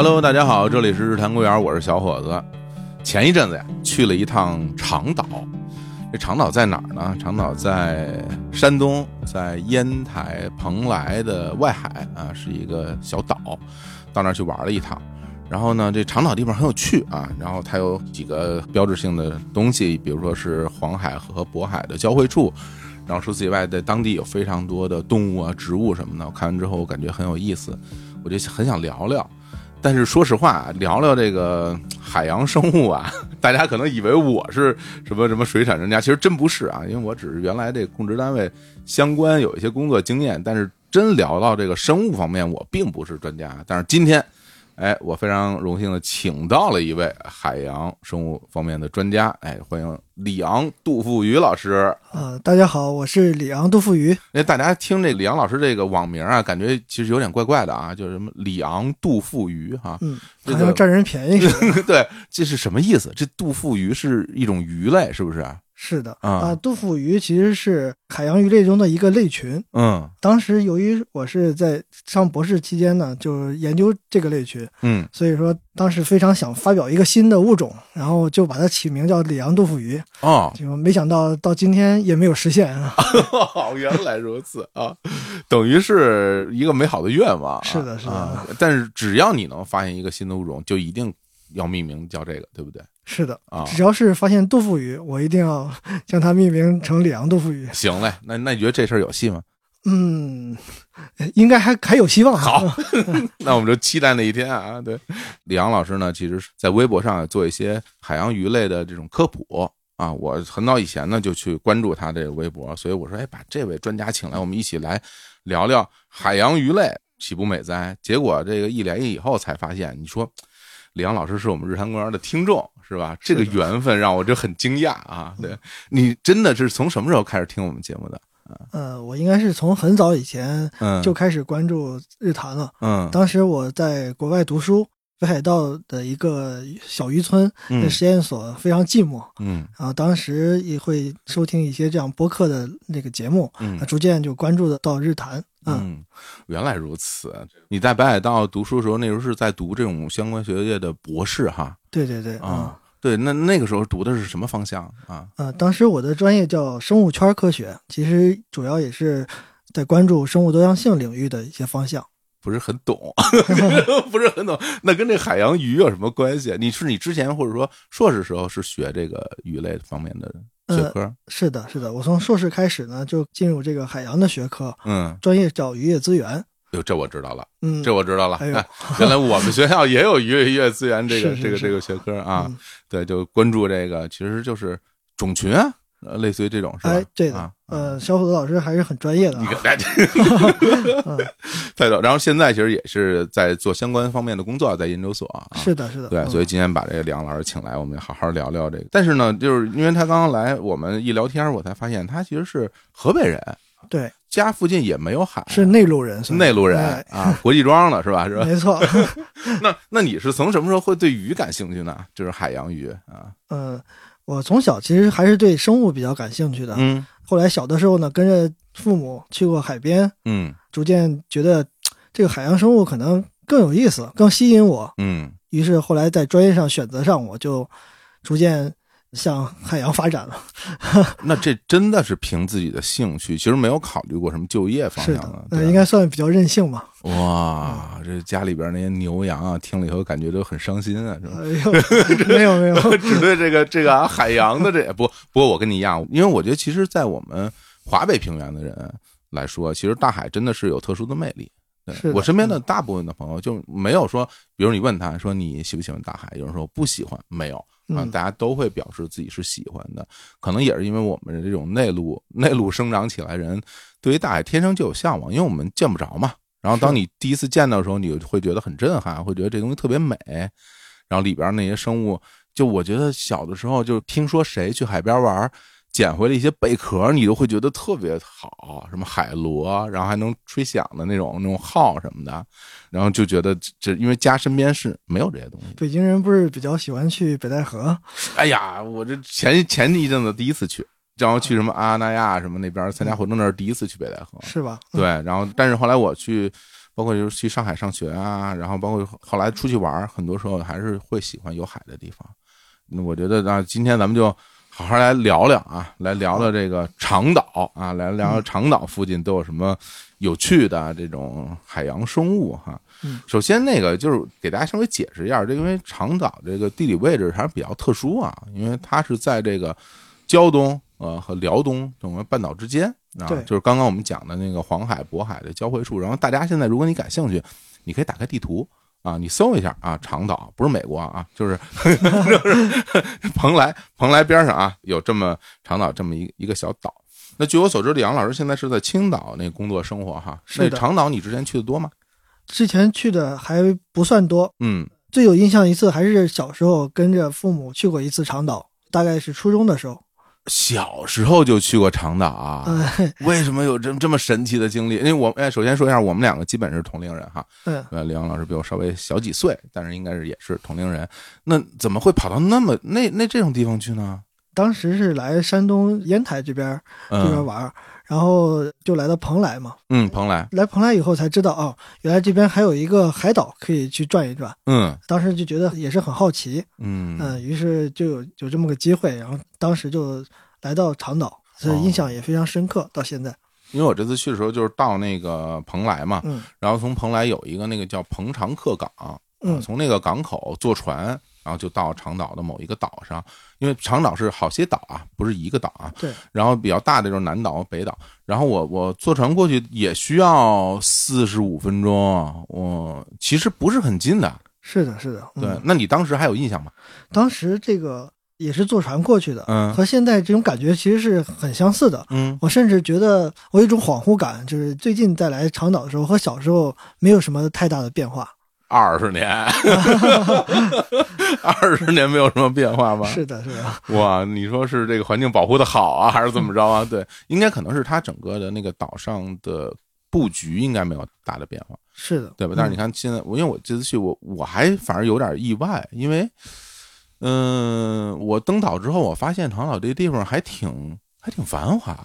Hello，大家好，这里是日坛公园，我是小伙子。前一阵子呀，去了一趟长岛。这长岛在哪儿呢？长岛在山东，在烟台蓬莱的外海啊，是一个小岛。到那儿去玩了一趟。然后呢，这长岛地方很有趣啊。然后它有几个标志性的东西，比如说是黄海和渤海的交汇处。然后除此以外，在当地有非常多的动物啊、植物什么的。我看完之后，我感觉很有意思，我就很想聊聊。但是说实话，聊聊这个海洋生物啊，大家可能以为我是什么什么水产专家，其实真不是啊，因为我只是原来这控制单位相关有一些工作经验，但是真聊到这个生物方面，我并不是专家。但是今天。哎，我非常荣幸的请到了一位海洋生物方面的专家，哎，欢迎李昂杜富鱼老师。呃，大家好，我是李昂杜富鱼。哎，大家听这李昂老师这个网名啊，感觉其实有点怪怪的啊，就是什么李昂杜富鱼哈，嗯，好像占人便宜。对，这是什么意思？这杜富鱼是一种鱼类，是不是？是的啊，杜甫鱼其实是海洋鱼类中的一个类群。嗯，当时由于我是在上博士期间呢，就研究这个类群。嗯，所以说当时非常想发表一个新的物种，然后就把它起名叫里昂杜甫鱼。哦，就没想到到今天也没有实现啊。原来如此啊，等于是一个美好的愿望。是的，是的。但是只要你能发现一个新的物种，就一定要命名叫这个，对不对？是的啊，只要是发现杜甫鱼，我一定要 将它命名成里昂杜甫鱼。行嘞，那那你觉得这事儿有戏吗？嗯，应该还还有希望。好，那我们就期待那一天啊。对，李昂老师呢，其实在微博上做一些海洋鱼类的这种科普啊。我很早以前呢就去关注他这个微博，所以我说，哎，把这位专家请来，我们一起来聊聊海洋鱼类，岂不美哉？结果这个一联系以后才发现，你说。李阳老师是我们日坛公园的听众，是吧？这个缘分让我就很惊讶啊！对你真的是从什么时候开始听我们节目的？呃，我应该是从很早以前就开始关注日坛了。嗯，当时我在国外读书，北海道的一个小渔村的实验所非常寂寞。嗯，然后当时也会收听一些这样播客的那个节目，嗯，逐渐就关注的到日坛。嗯，原来如此。你在北海道读书的时候，那时候是在读这种相关学业的博士哈？对对对，啊，对，那那个时候读的是什么方向啊？呃，当时我的专业叫生物圈科学，其实主要也是在关注生物多样性领域的一些方向。不是很懂，不是很懂。那跟这海洋鱼有什么关系？你是你之前或者说硕士时候是学这个鱼类方面的？学科是的，是的，我从硕士开始呢，就进入这个海洋的学科，嗯，专业叫渔业资源。哟，这我知道了，嗯，这我知道了。原来我们学校也有渔业资源这个 这个这个学科啊，对，就关注这个，其实就是种群啊。呃，类似于这种是吧？哎，对的，呃，小伙子老师还是很专业的。你看，太逗。然后现在其实也是在做相关方面的工作，在研究所。是的，是的。对，所以今天把这个梁老师请来，我们好好聊聊这个。但是呢，就是因为他刚刚来，我们一聊天，我才发现他其实是河北人。对，家附近也没有海，是内陆人，内陆人啊，国际庄的是吧？是吧？没错。那那你是从什么时候会对鱼感兴趣呢？就是海洋鱼啊。嗯。我从小其实还是对生物比较感兴趣的，嗯，后来小的时候呢，跟着父母去过海边，嗯，逐渐觉得这个海洋生物可能更有意思，更吸引我，嗯，于是后来在专业上选择上，我就逐渐。向海洋发展了，那这真的是凭自己的兴趣，其实没有考虑过什么就业方向的，那应该算比较任性吧。哇，这家里边那些牛羊啊，听了以后感觉都很伤心啊，是吧？没有没有，只对这个这个海洋的这不不过我跟你一样，因为我觉得其实，在我们华北平原的人来说，其实大海真的是有特殊的魅力。我身边的大部分的朋友就没有说，比如你问他说你喜不喜欢大海，有人说不喜欢，没有。啊，大家都会表示自己是喜欢的，可能也是因为我们这种内陆内陆生长起来人，对于大海天生就有向往，因为我们见不着嘛。然后当你第一次见到的时候，你会觉得很震撼，会觉得这东西特别美。然后里边那些生物，就我觉得小的时候就听说谁去海边玩。捡回了一些贝壳，你都会觉得特别好，什么海螺，然后还能吹响的那种那种号什么的，然后就觉得这因为家身边是没有这些东西。北京人不是比较喜欢去北戴河？哎呀，我这前前一阵子第一次去，然后去什么阿那亚什么那边参加活动，那是第一次去北戴河，是吧？对，然后但是后来我去。包括就是去上海上学啊，然后包括后来出去玩，很多时候还是会喜欢有海的地方。那我觉得那今天咱们就好好来聊聊啊，来聊聊这个长岛啊，来聊聊长岛附近都有什么有趣的这种海洋生物哈。嗯，首先那个就是给大家稍微解释一下，这因为长岛这个地理位置还是比较特殊啊，因为它是在这个胶东呃和辽东整个半岛之间啊，就是刚刚我们讲的那个黄海、渤海的交汇处。然后大家现在如果你感兴趣，你可以打开地图啊，你搜一下啊，长岛不是美国啊，就是就 是蓬莱，蓬莱边上啊有这么长岛这么一一个小岛。那据我所知，李阳老师现在是在青岛那工作生活哈。那长岛你之前去的多吗？之前去的还不算多，嗯，最有印象一次还是小时候跟着父母去过一次长岛，大概是初中的时候。小时候就去过长岛啊。嗯 为什么有这这么神奇的经历？因为我哎，首先说一下，我们两个基本是同龄人哈。嗯，呃，李阳老师比我稍微小几岁，但是应该是也是同龄人。那怎么会跑到那么那那这种地方去呢？当时是来山东烟台这边这边嗯玩儿，然后就来到蓬莱嘛。嗯，蓬莱，来蓬莱以后才知道，哦，原来这边还有一个海岛可以去转一转。嗯当时就觉得也是很好奇，嗯嗯，于是就有有这么个机会，然后当时就来到长岛，所以印象也非常深刻，到现在。因为我这次去的时候就是到那个蓬莱嘛，嗯然后从蓬莱有一个那个叫蓬长客港，嗯从那个港口坐船，然后就到长岛的某一个岛上。因为长岛是好些岛啊，不是一个岛啊。对。然后比较大的就是南岛、北岛。然后我我坐船过去也需要四十五分钟，我其实不是很近的。是的，是的。嗯对，那你当时还有印象吗？当时这个也是坐船过去的，嗯和现在这种感觉其实是很相似的。嗯我甚至觉得我有一种恍惚感，就是最近再来长岛的时候和小时候没有什么太大的变化。二十年，二十年没有什么变化吗？是的，是的，哇，你说是这个环境保护的好啊，还是怎么着啊？对，应该可能是它整个的那个岛上的布局应该没有大的变化，是的，对吧？但是你嗯看现在，我因为我这次去，我我还反而有点意外，因为，嗯、我登岛之后，我发现长岛这个地方还挺还挺繁华，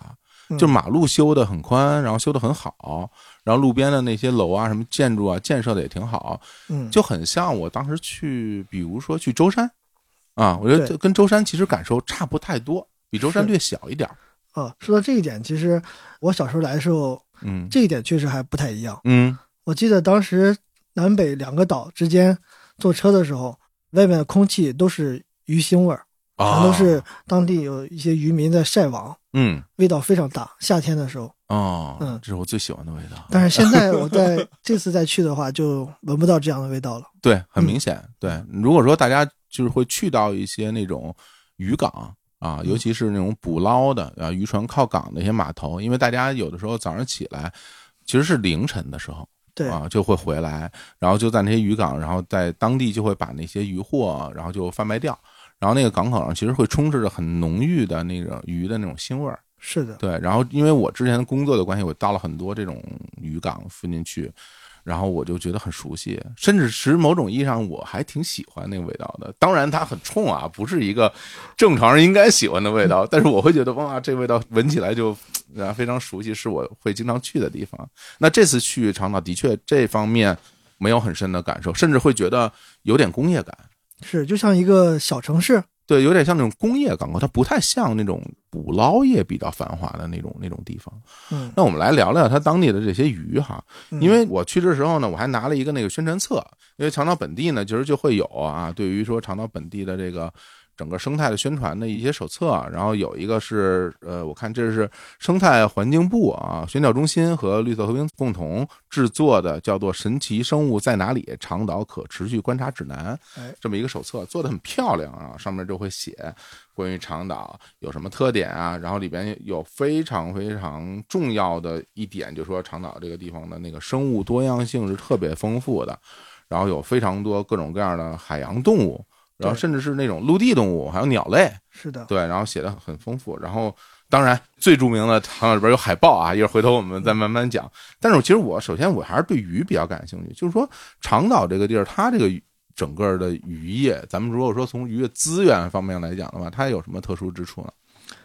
嗯就马路修的很宽，然后修的很好，然后路边的那些楼啊、什么建筑啊，建设的也挺好，嗯，就很像我当时去，比如说去舟山，啊，我觉得对跟舟山其实感受差不太多，比舟山略小一点儿。啊，说到这一点，其实我小时候来的时候，嗯这一点确实还不太一样。嗯我记得当时南北两个岛之间坐车的时候，外面的空气都是鱼腥味儿，全啊，都是当地有一些渔民在晒网，嗯味道非常大。夏天的时候，哦，嗯这是我最喜欢的味道。但是现在我在这次再去的话，就闻不到这样的味道了。对，很明显。对，如果说大家就是会去到一些那种渔港啊，嗯尤其是那种捕捞的啊，渔船靠港的一些码头，因为大家有的时候早上起来其实是凌晨的时候。对，啊，就会回来，然后就在那些渔港，然后在当地就会把那些渔货，然后就贩卖掉，然后那个港口上其实会充斥着很浓郁的那个鱼的那种腥味儿，是的，对，然后因为我之前工作的关系，我到了很多这种渔港附近去，然后我就觉得很熟悉，甚至是某种意义上我还挺喜欢那个味道的。当然它很冲啊，不是一个正常人 应该喜欢的味道，但是我会觉得哇，这味道闻起来就啊非常熟悉，是我会经常去的地方。那这次去长岛的确这方面没有很深的感受，甚至会觉得有点工业感。是就像一个小城市。对，有点像那种工业港口，它不太像那种捕捞业比较繁华的那种那种地方。嗯，那我们来聊聊它当地的这些鱼哈，嗯因为我去的时候呢，我还拿了一个那个宣传册，因为长岛本地呢，其实就会有啊，对于说长岛本地的这个整个生态的宣传的一些手册，然后有一个是呃，我看这是生态环境部啊，宣教中心和绿色和平共同制作的，叫做《神奇生物在哪里：长岛可持续观察指南》哎这么一个手册，做的很漂亮啊，上面就会写关于长岛有什么特点啊，然后里边有非常非常重要的一点，就是说长岛这个地方的那个生物多样性是特别丰富的，然后有非常多各种各样的海洋动物，然后甚至是那种陆地动物，还有鸟类，是的，对，然后写的很丰富，然后。当然，最著名的长岛里边有海豹啊，一会儿回头我们再慢慢讲。但是，其实我首先我还是对鱼比较感兴趣，就是说长岛这个地儿，它这个整个的渔业，咱们如果说从渔业资源方面来讲的话，它有什么特殊之处呢？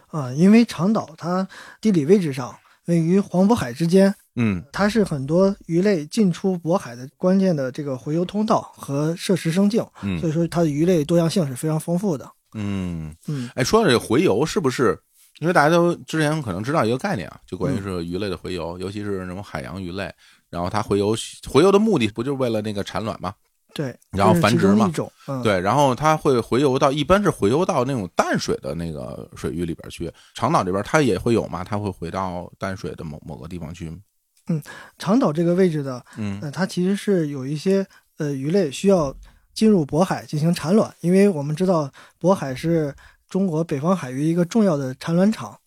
啊，因为长岛它地理位置上位于黄渤海之间，嗯它是很多鱼类进出渤海的关键的这个回游通道和摄食生境，嗯所以说它的鱼类多样性是非常丰富的。嗯，嗯，哎，说到这个洄游，是不是？因为大家都之前可能知道一个概念啊，就关于是鱼类的洄游，尤其是那种海洋鱼类，然后它洄游洄游的目的不就是为了那个产卵吗？对，然后繁殖嘛对，然后它会洄游到，一般是洄游到那种淡水的那个水域里边去。长岛这边它也会有嘛，它会回到淡水的某某个地方去。长岛这个位置的，嗯呃，它其实是有一些呃鱼类需要进入渤海进行产卵，因为我们知道渤海是中国北方海域一个重要的产卵场。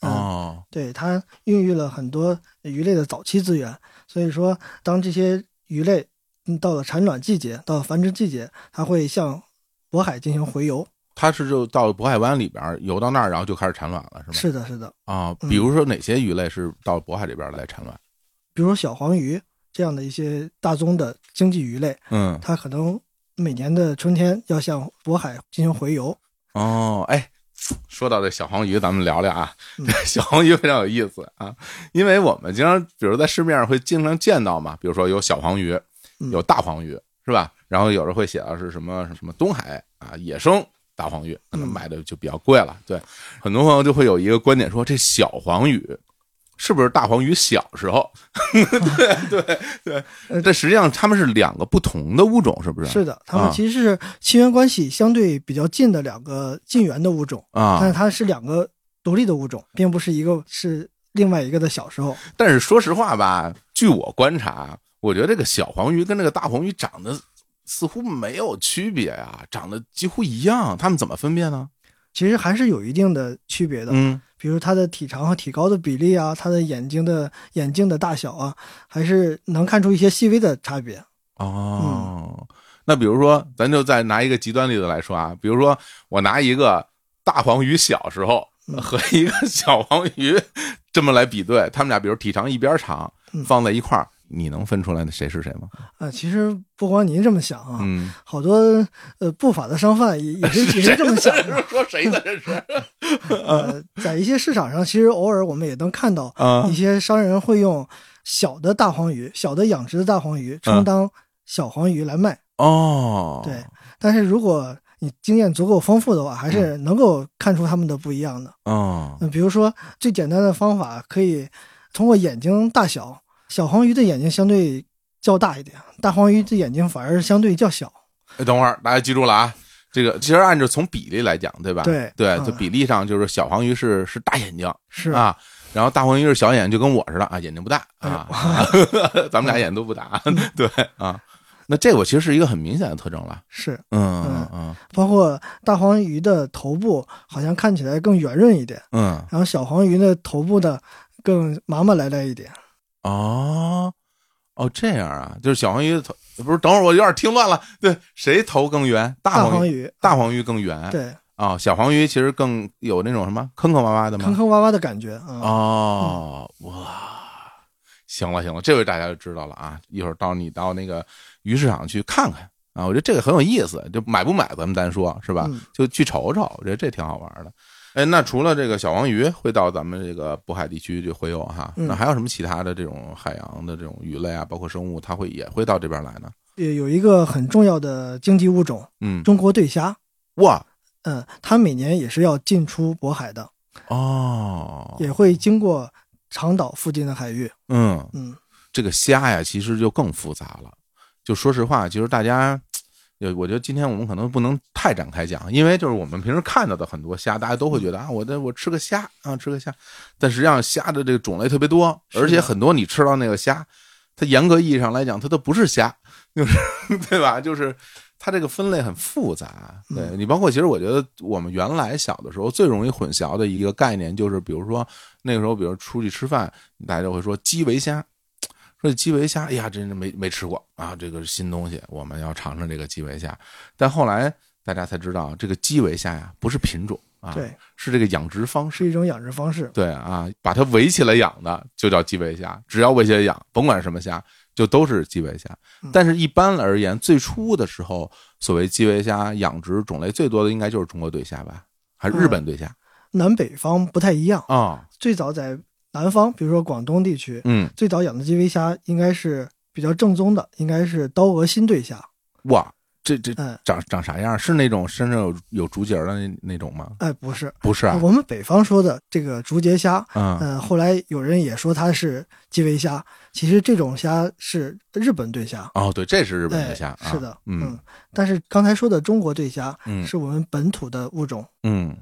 嗯哦，对，它孕育了很多鱼类的早期资源，所以说当这些鱼类嗯到了产卵季节，到了繁殖季节，它会向渤海进行回游。它是就到渤海湾里边游到那儿，然后就开始产卵了，是吗？是的，是的。啊，嗯比如说哪些鱼类是到渤海这边来产卵？比如说小黄鱼这样的一些大宗的经济鱼类，嗯，它可能每年的春天要向渤海进行回游。哦，哎，说到这小黄鱼，咱们聊聊啊。嗯小黄鱼非常有意思啊，因为我们经常，比如在市面上会经常见到嘛，比如说有小黄鱼，嗯有大黄鱼，是吧？然后有时候会写到是什么什么东海啊野生大黄鱼，可能嗯卖的就比较贵了。对，很多朋友就会有一个观点说，这小黄鱼是不是大黄鱼小时候？对对对，但实际上它们是两个不同的物种，是不是？是的，它啊们其实是亲缘关系相对比较近的两个近缘的物种，啊但是，它是两个独立的物种，并不是一个是另外一个的小时候。但是说实话吧，据我观察，我觉得这个小黄鱼跟这个大黄鱼长得似乎没有区别呀，长得几乎一样。它们怎么分辨呢？其实还是有一定的区别的，嗯。比如它的体长和体高的比例啊，它的眼睛的眼镜的大小啊，还是能看出一些细微的差别。哦，那比如说，咱就再拿一个极端例子来说啊，比如说我拿一个大黄鱼小时候嗯。和一个小黄鱼这么来比对，他们俩比如体长一边长，嗯。放在一块儿，你能分出来谁是谁吗？啊，其实不光您这么想啊，嗯，好多呃不法的商贩也也是 也是这么想的。说谁呢？这 是呃，在一些市场上，其实偶尔我们也能看到啊一些商人会用小的大黄鱼、小的养殖的大黄鱼嗯充当小黄鱼来卖。哦，对，但是如果你经验足够丰富的话，还是能够看出他们的不一样的。哦，嗯，比如说最简单的方法，可以通过眼睛大小，小黄鱼的眼睛相对较大一点，大黄鱼的眼睛反而相对较小。哎，等会儿大家记住了啊，这个其实按照从比例来讲，对吧？对对，嗯就比例上就是小黄鱼是是大眼睛是，啊，然后大黄鱼是小眼睛，就跟我似的啊，眼睛不大啊，咱们俩眼都不大，对啊。那这我其实是一个很明显的特征了，是，嗯嗯嗯包括大黄鱼的头部好像看起来更圆润一点，嗯，然后小黄鱼的头部呢更麻麻赖赖一点。哦哦，这样啊，就是小黄鱼的头不是？等会儿我有点听乱了，对，谁头更圆？大黄鱼，大黄鱼，更圆，对，啊，小黄鱼其实更有那种什么坑坑洼洼的吗？坑坑洼洼的感觉啊。哦，哇，行了行了，这回大家就知道了啊！一会儿到你到那个鱼市场去看看啊，我觉得这个很有意思，就买不买咱们单说，是吧？嗯就去瞅瞅，我觉得这挺好玩的。哎，那除了这个小黄鱼会到咱们这个渤海地区去洄游哈，嗯那还有什么其他的这种海洋的这种鱼类啊，包括生物，它会也会到这边来呢？也有一个很重要的经济物种嗯，中国对虾，哇嗯，它每年也是要进出渤海的，哦，也会经过长岛附近的海域。嗯，嗯，这个虾呀，其实就更复杂了。就说实话，其实大家，有我觉得今天我们可能不能太展开讲，因为就是我们平时看到的很多虾，大家都会觉得啊，我的我吃个虾啊，吃个虾，但实际上虾的这个种类特别多，而且很多你吃到那个虾，它严格意义上来讲，它都不是虾，就是 对吧？就是它这个分类很复杂。对嗯你包括其实我觉得我们原来小的时候最容易混淆的一个概念，就是比如说那个时候，比如出去吃饭，大家就会说基围虾。说基围虾，哎呀，真是没没吃过啊，这个是新东西，我们要尝尝这个基围虾。但后来大家才知道，这个基围虾呀，不是品种啊，对，是这个养殖方式。是一种养殖方式。对啊，把它围起来养的就叫基围虾，只要围起来养，甭管什么虾，就都是基围虾嗯。但是，一般而言，最初的时候，所谓基围虾养殖种类最多的应该就是中国对虾吧，还是日本对虾南北方不太一样。啊？最早在南方，比如说广东地区，嗯，最早养的基围虾应该是比较正宗的，应该是刀额新对虾。哇，这这哎长长啥样？是那种身上有有竹节的那那种吗？哎，不是，不是啊，我们北方说的这个竹节虾，嗯。呃，后来有人也说它是基围虾，其实这种虾是日本对虾。哦，对，这是日本哎的虾，啊。是的，嗯。但是刚才说的中国对虾嗯。是我们本土的物种，嗯。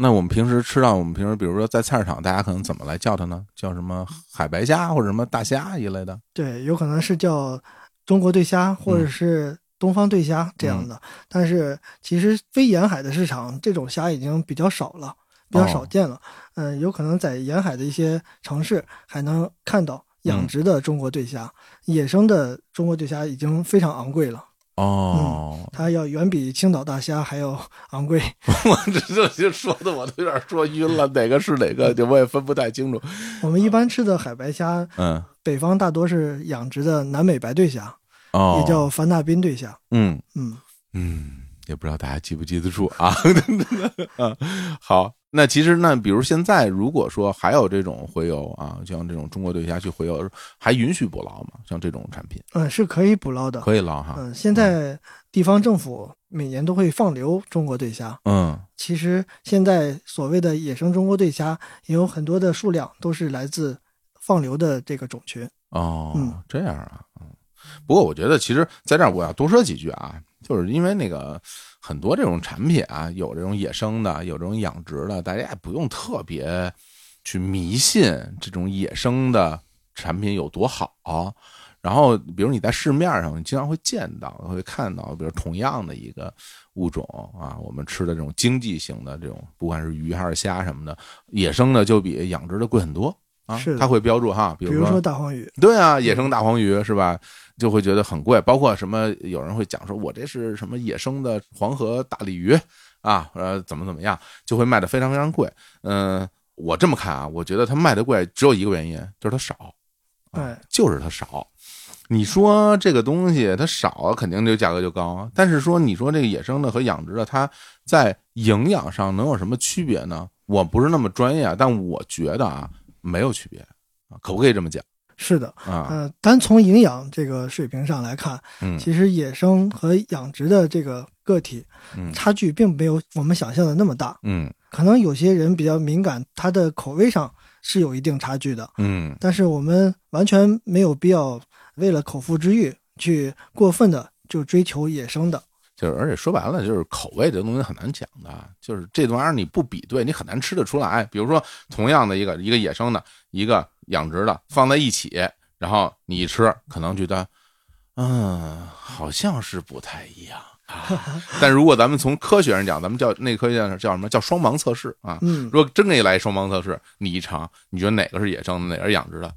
那我们平时吃到，我们平时比如说在菜市场，大家可能怎么来叫它呢？叫什么海白虾或者什么大虾一类的？对，有可能是叫中国对虾，或者是东方对虾这样的。嗯但是其实非沿海的市场，这种虾已经比较少了，比较少哦见了。嗯、有可能在沿海的一些城市还能看到养嗯殖的中国对虾，野生的中国对虾已经非常昂贵了，哦，它要远比青岛大虾还要昂贵。我这这就说的我都有点说晕了，哪个是哪个，就我也分不太清楚。我们一般吃的海白虾，嗯，北方大多是养殖的南美白对虾，哦，也叫凡纳宾对虾。嗯嗯，嗯，也不知道大家记不记得住啊。啊，好，那其实那比如现在如果说还有这种洄游啊，像这种中国对虾去洄游，还允许捕捞吗？像这种产品嗯，是可以捕捞的。可以捞哈。嗯，现在地方政府每年都会放流中国对虾。嗯其实现在所谓的野生中国对虾，也有很多的数量都是来自放流的这个种群。哦，嗯这样啊。嗯，不过我觉得其实在这儿我要多说几句啊，就是因为那个很多这种产品啊，有这种野生的，有这种养殖的，大家也不用特别去迷信这种野生的产品有多好。然后，比如你在市面上，你经常会见到、会看到，比如同样的一个物种啊，我们吃的这种经济型的这种，不管是鱼还是虾什么的，野生的就比养殖的贵很多啊。是它会标注哈，比如比如说大黄鱼，对啊，野生大黄鱼是吧？就会觉得很贵，包括什么，有人会讲说，我这是什么野生的黄河大鲤鱼啊，呃，怎么怎么样，就会卖的非常非常贵。嗯、我这么看啊，我觉得它卖的贵只有一个原因，就是它少，啊哎，就是它少。你说这个东西它少，肯定这个价格就高。但是说你说这个野生的和养殖的，它在营养上能有什么区别呢？我不是那么专业啊，但我觉得啊，没有区别啊，可不可以这么讲是的。啊？呃，单从营养这个水平上来看，嗯其实野生和养殖的这个个体嗯差距并没有我们想象的那么大。嗯可能有些人比较敏感，他的口味上是有一定差距的。嗯但是我们完全没有必要为了口腹之欲去过分的就追求野生的。就是，而且说白了，就是口味这东西很难讲的，就是这玩意儿你不比对，你很难吃得出来。比如说，同样的一个一个野生的，一个养殖的放在一起，然后你一吃，可能觉得，嗯，好像是不太一样啊。但如果咱们从科学上讲，咱们叫那个科学上叫什么叫双盲测试啊？嗯如，果真给你来双盲测试，你一尝，你觉得哪个是野生的，哪个是养殖的？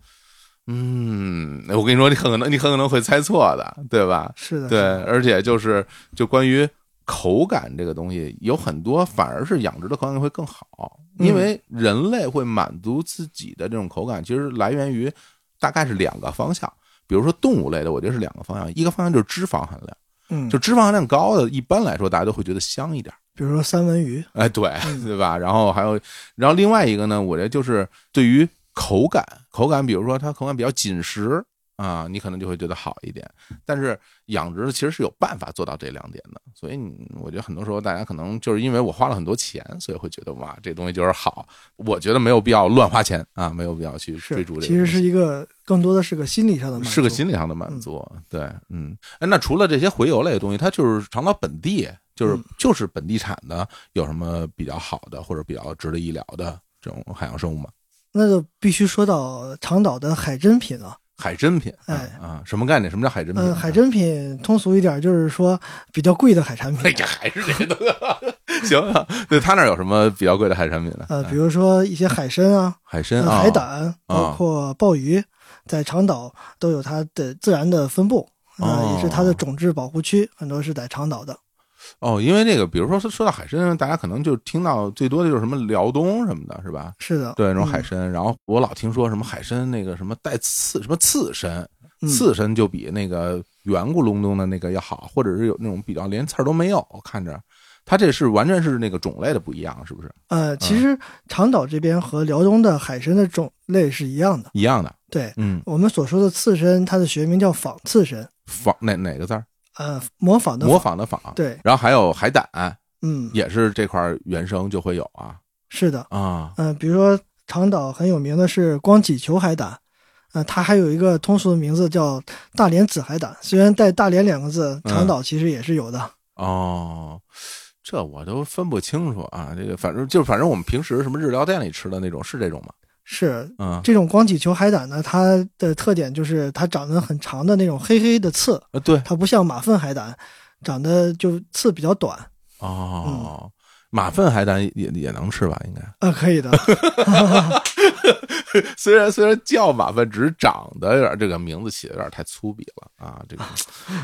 嗯，我跟你说，你很可能你很可能会猜错的，对吧？是的，对而且就是就关于口感这个东西，有很多反而是养殖的口感会更好，嗯因为人类会满足自己的这种口感，其实来源于大概是两个方向。比如说动物类的，我觉得是两个方向，一个方向就是脂肪含量，嗯，就脂肪含量高的，一般来说大家都会觉得香一点。比如说三文鱼，哎，对，嗯 对吧？然后还有，然后另外一个呢，我觉得就是对于口感，口感，比如说它口感比较紧实啊，你可能就会觉得好一点。但是养殖其实是有办法做到这两点的，所以我觉得很多时候大家可能就是因为我花了很多钱，所以会觉得哇，这东西就是好。我觉得没有必要乱花钱啊，没有必要去追逐这个。其实是一个更多的是个心理上的满足，是个心理上的满足，对，嗯，哎，那除了这些回游类的东西，它就是长岛本地，就是、嗯就是本地产的，有什么比较好的或者比较值得一聊的这种海洋生物吗？那就必须说到长岛的海珍品了。海珍品，啊哎啊，什么概念？什么叫海珍品？嗯，海珍品通俗一点就是说比较贵的海产品。哎呀，还是这个东西，行啊，对他那儿有什么比较贵的海产品呢？呃，比如说一些海参啊、呃海参啊，海胆，包括鲍鱼，在长岛都有它的自然的分布，呃，哦也是它的种质保护区，很多是在长岛的。哦，因为那个，比如说说到海参，大家可能就听到最多的就是什么辽东什么的，是吧？是的，对，那种海嗯参，然后我老听说什么海参那个什么带刺，什么刺身，嗯刺身就比那个圆咕隆咚的那个要好，或者是有那种比较连刺儿都没有，看着它这是完全是那个种类的不一样，是不是？呃，其实长岛这边和辽东的海参的种类是一样的。一样的，对嗯，我们所说的刺参，它的学名叫仿刺参，仿哪哪个字儿？呃，模仿的模。仿的仿。对，然后还有海胆，嗯，也是这块儿原生就会有啊是的。啊嗯、比如说长岛很有名的是光脊球海胆，呃，它还有一个通俗的名字叫大连紫海胆。虽然带“大连”两个字，嗯长岛其实也是有的。哦，这我都分不清楚啊。这个反正就反正我们平时什么日料店里吃的那种是这种吗？是嗯这种光脊球海胆呢，它的特点就是它长得很长的那种黑黑的刺，啊对它不像马粪海胆，长得就刺比较短。哦，马粪海胆也也能吃吧？应该。啊，可以的。虽然虽然叫马粪，只是长得有点这个名字起的有点太粗鄙了啊，这个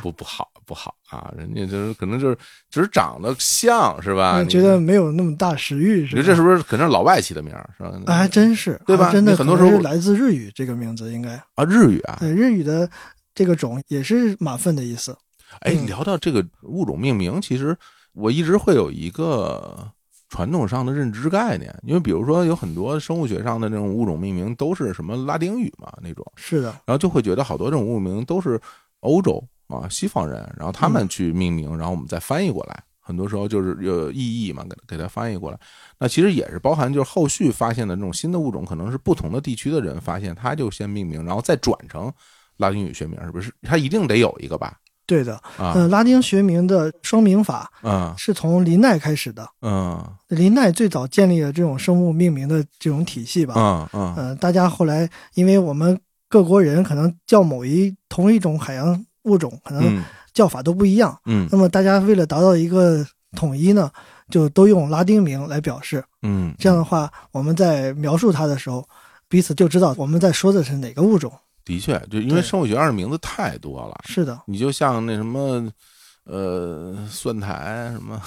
不不好不好啊，人家就是可能就是只是长得像是吧？你觉得没有那么大食欲，你是吧？说这是不是可能是老外起的名儿是吧？啊，还真是，对吧还真的很多时候是来自日语这个名字，应该啊日语啊，对日语的这个种也是马粪的意思。哎，嗯聊到这个物种命名，其实我一直会有一个传统上的认知概念，因为比如说有很多生物学上的那种物种命名都是什么拉丁语嘛那种，是的，然后就会觉得好多这种物名都是欧洲啊西方人，然后他们去命名，然后我们再翻译过来。很多时候就是有意义嘛，给给它翻译过来。那其实也是包含就是后续发现的这种新的物种，可能是不同的地区的人发现，他就先命名，然后再转成拉丁语学名，是不是？他一定得有一个吧？对的。啊，嗯、拉丁学名的双名法嗯是从林奈开始的。嗯林奈最早建立了这种生物命名的这种体系吧。嗯嗯嗯、大家后来因为我们各国人可能叫某一同一种海洋物种，可能嗯叫法都不一样。嗯那么大家为了达到一个统一呢，就都用拉丁名来表示。嗯，这样的话，我们在描述它的时候，彼此就知道我们在说的是哪个物种。的确，就因为生物学上的名字太多了，是的，你就像那什么。呃，蒜苔什么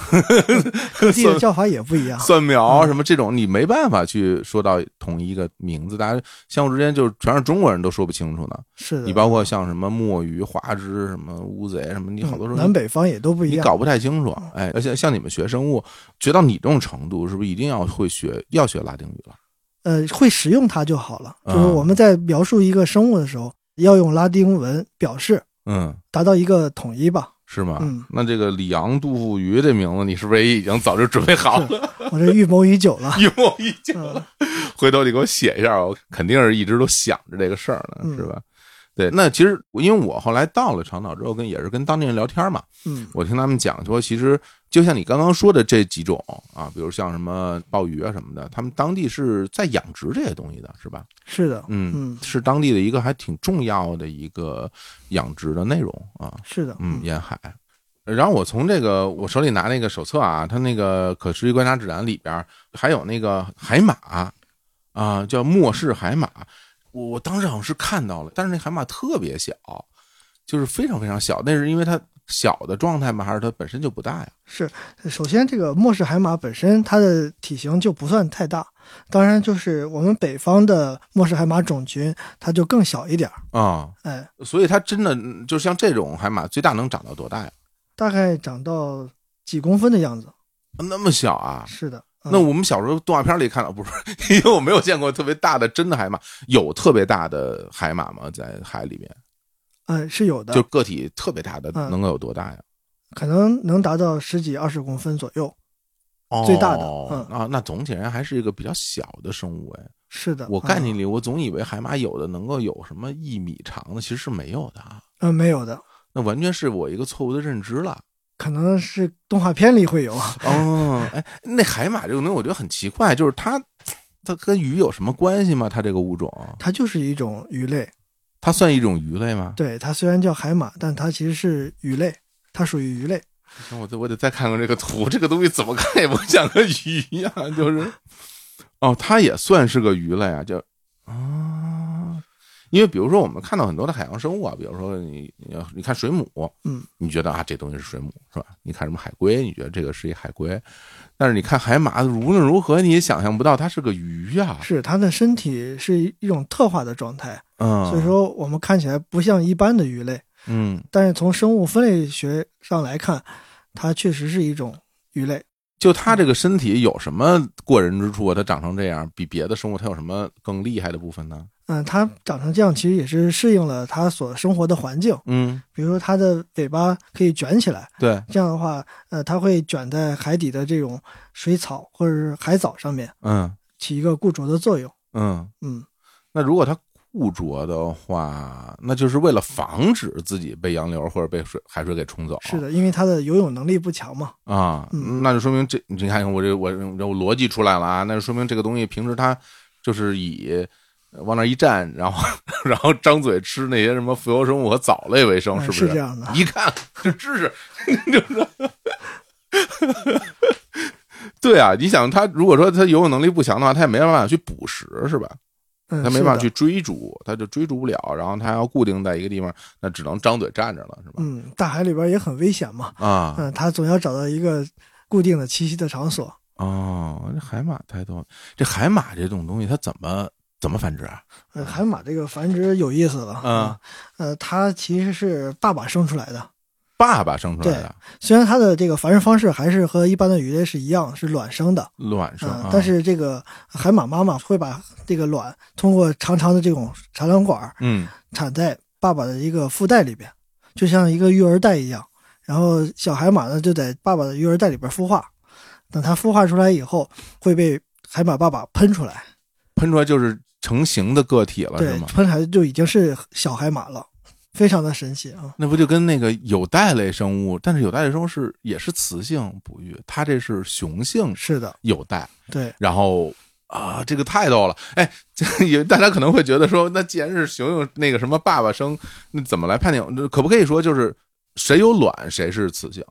各地的叫法也不一样。蒜苗嗯什么这种，你没办法去说到同一个名字，大家相互之间就全是中国人都说不清楚呢。是的，你包括像什么墨鱼、花枝、什么乌贼什么，你好多时候嗯南北方也都不一样。你搞不太清楚。哎，而且像你们学生物，学到你这种程度，是不是一定要会学要学拉丁语了？呃，会使用它就好了。啊就是我们在描述一个生物的时候，要用拉丁文表示，嗯，达到一个统一吧。是吗？嗯那这个李昂杜富鱼这名字，你是不是也已经早就准备好了？我这预谋已久了。一模一样。嗯，回头你给我写一下，我肯定是一直都想着这个事儿呢，嗯是吧？对，那其实因为我后来到了长岛之后，跟也是跟当地人聊天嘛，嗯，我听他们讲说，其实就像你刚刚说的这几种啊，比如像什么鲍鱼啊什么的，他们当地是在养殖这些东西的，是吧？是的，嗯，嗯，是当地的一个还挺重要的一个养殖的内容啊。是的，嗯，沿海。然后我从这个我手里拿那个手册啊，它那个可持续观察指南里边还有那个海马啊，叫末世海马。我我当时好像是看到了，但是那海马特别小，就是非常非常小。那是因为它小的状态吗？还是它本身就不大呀？是。首先，这个末世海马本身它的体型就不算太大，当然就是我们北方的末世海马种群，它就更小一点儿。啊、哎，所以它真的嗯就像这种海马，最大能长到多大呀？大概长到几公分的样子。那么小啊？是的，嗯那我们小时候动画片里看到，不是，因为我没有见过特别大的真的海马，有特别大的海马吗？在海里面，嗯是有的，就个体特别大的，嗯能够有多大呀？可能能达到十几二十公分左右。最大的哦嗯啊，那总体上还是一个比较小的生物哎。是的，嗯我概念里，我总以为海马有的能够有什么一米长的，其实是没有的啊。嗯没有的，那完全是我一个错误的认知了。可能是动画片里会有。哦，哎，那海马这个东西我觉得很奇怪，就是它，它跟鱼有什么关系吗？它这个物种，它就是一种鱼类。它算一种鱼类吗？对，它虽然叫海马，但它其实是鱼类，它属于鱼类。那我得我得再看看这个图，这个东西怎么看也不像个鱼呀、就是，哦，它也算是个鱼类啊，叫啊，因为比如说我们看到很多的海洋生物啊，比如说你你你看水母，嗯，你觉得啊这东西是水母是吧？你看什么海龟，你觉得这个是一海龟，但是你看海马，无论如何你也想象不到它是个鱼呀、是它的身体是一种特化的状态，嗯，所以说我们看起来不像一般的鱼类，嗯但是从生物分类学上来看，它确实是一种鱼类。就它这个身体有什么过人之处啊？它长成这样，比别的生物它有什么更厉害的部分呢？嗯，它长成这样其实也是适应了它所生活的环境。嗯，比如说它的尾巴可以卷起来，对，这样的话，呃，它会卷在海底的这种水草或者是海藻上面，嗯起一个固着的作用。嗯。嗯，那如果它固着的话，那就是为了防止自己被洋流或者被水海水给冲走。是的，因为它的游泳能力不强嘛。啊，嗯那就说明这你看我这我我逻辑出来了啊，那就说明这个东西平时它就是以往那一站，然后 然后张嘴吃那些什么浮游生物和藻类为生，是不是？是这样的一看这知识，就是。对啊，你想他如果说他游泳能力不强的话，他也没办法去捕食，是吧？嗯，他没办法去。追逐，他就追逐不了，然后他要固定在一个地方，那只能张嘴站着了，是吧？嗯，大海里边也很危险嘛。啊，嗯，它总要找到一个固定的栖息的场所。哦，这海马太多了。这海马这种东西，它怎么怎么繁殖啊？呃，海马这个繁殖有意思了。嗯，呃，它其实是爸爸生出来的。爸爸生出来的虽然它的这个繁殖方式还是和一般的鱼类是一样，是卵生的。卵生但是这个海马妈妈会把这个卵通过长长的这种产卵管儿嗯产在爸爸的一个腹袋里边，就像一个育儿袋一样。然后小海马呢就在爸爸的育儿袋里边孵化，等它孵化出来以后，会被海马爸爸喷出来，喷出来就是成型的个体了，是，吗？喷出来就已经是小海马了，非常的神奇啊！那不就跟那个有袋类生物，但是有袋类生物是也是雌性哺育，它这是雄性是的，有袋，对，然后啊，这个太逗了！哎，这 也大家可能会觉得说，那既然是雄性那个什么爸爸生，那怎么来判定？可不可以说就是谁有卵谁是雌性？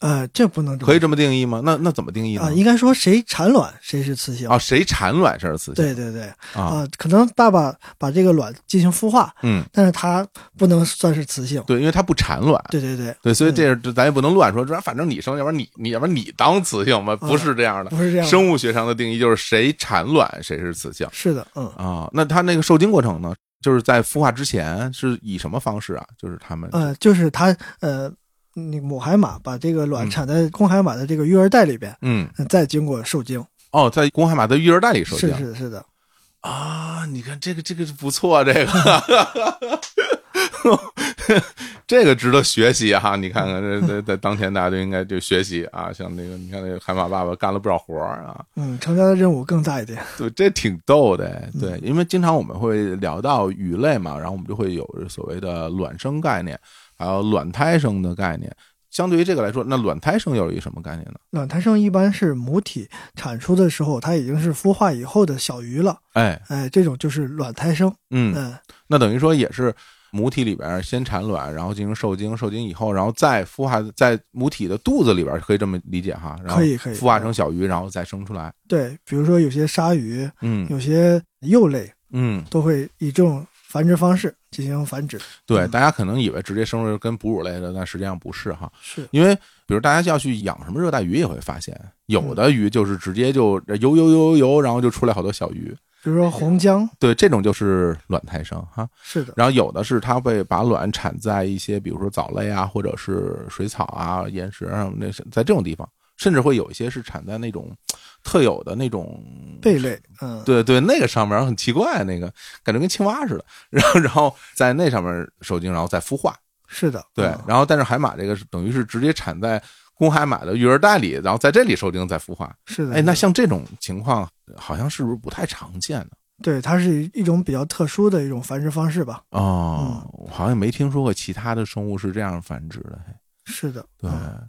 呃，这不能可以这么定义吗？那那怎么定义呢？啊，应该说谁产卵谁是雌性。啊，谁产卵谁是雌性？对对对，啊，啊，可能爸爸把这个卵进行孵化，嗯，但是它不能算是雌性。对，因为它不产卵。对对对，对，所以这这咱也不能乱说，这反正你生，要不然你你要不然你当雌性吧，不是这样的。不是这样的。生物学上的定义就是谁产卵谁是雌性是的，嗯啊。那它那个受精过程呢，就是在孵化之前是以什么方式啊？就是他们呃，就是它呃，那母海马把这个卵嗯产在公海马的这个育儿袋里边，嗯呃再经过受精。哦，在公海马的育儿袋里受精是是是的，啊。你看这个这个不错，这个 这个值得学习哈。你看看这在在当前大家都应该就学习啊，像那个你看那个海马爸爸干了不少活儿啊。嗯，承担的任务更大一点。对，这挺逗的，嗯对，因为经常我们会聊到鱼类嘛，然后我们就会有所谓的卵生概念，还有卵胎生的概念。相对于这个来说，那卵胎生又有一什么概念呢？卵胎生一般是母体产出的时候，它已经是孵化以后的小鱼了，哎，哎，这种就是卵胎生。嗯，嗯，那等于说也是母体里边先产卵，然后进行受精，受精以后，然后再孵化在母体的肚子里边，可以这么理解哈？然后可以可以孵化成小鱼，然后再生出来。对，比如说有些鲨鱼，嗯有些幼类嗯，都会以这种繁殖方式进行繁殖。对，嗯大家可能以为直接生出来跟哺乳类的，但实际上不是哈。是，因为比如大家要去养什么热带鱼，也会发现有嗯的鱼就是直接就游游游游游，然后就出来好多小鱼。比如说红姜，对，这种就是卵胎生哈。是的，然后有的是它会把卵产在一些比如说藻类啊，或者是水草啊、岩石啊，那些在这种地方，甚至会有一些是产在那种特有的那种贝类，嗯，对对，那个上面很奇怪，那个感觉跟青蛙似的。然 后然后在那上面受精，然后再孵化。是的，对，嗯然后但是海马这个是等于是直接产在公海买的育儿袋里，然后在这里受精再孵化。是的。哎，那像这种情况，好像是不是不太常见呢？对，它是一种比较特殊的一种繁殖方式吧。哦，我好像没听说过其他的生物是这样繁殖的。是的，对嗯，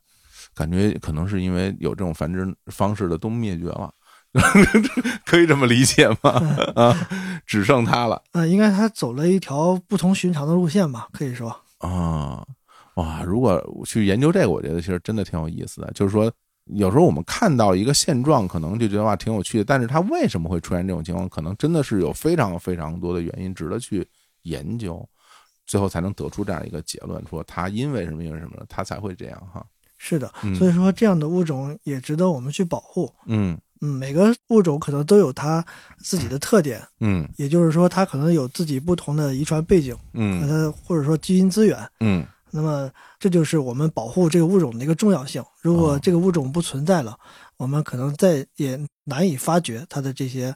感觉可能是因为有这种繁殖方式的都灭绝了，可以这么理解吗？啊，只剩它了嗯，应该它走了一条不同寻常的路线吧，可以说。啊！哇，如果去研究这个，我觉得其实真的挺有意思的。就是说，有时候我们看到一个现状，可能就觉得哇挺有趣的，但是它为什么会出现这种情况，可能真的是有非常非常多的原因值得去研究，最后才能得出这样一个结论，说它因为什么因为什么，它才会这样哈。是的，嗯所以说这样的物种也值得我们去保护。嗯嗯，每个物种可能都有它自己的特点，嗯也就是说，它可能有自己不同的遗传背景和嗯它或者说基因资源。嗯那么这就是我们保护这个物种的一个重要性。如果哦这个物种不存在了，我们可能再也难以发掘它的这些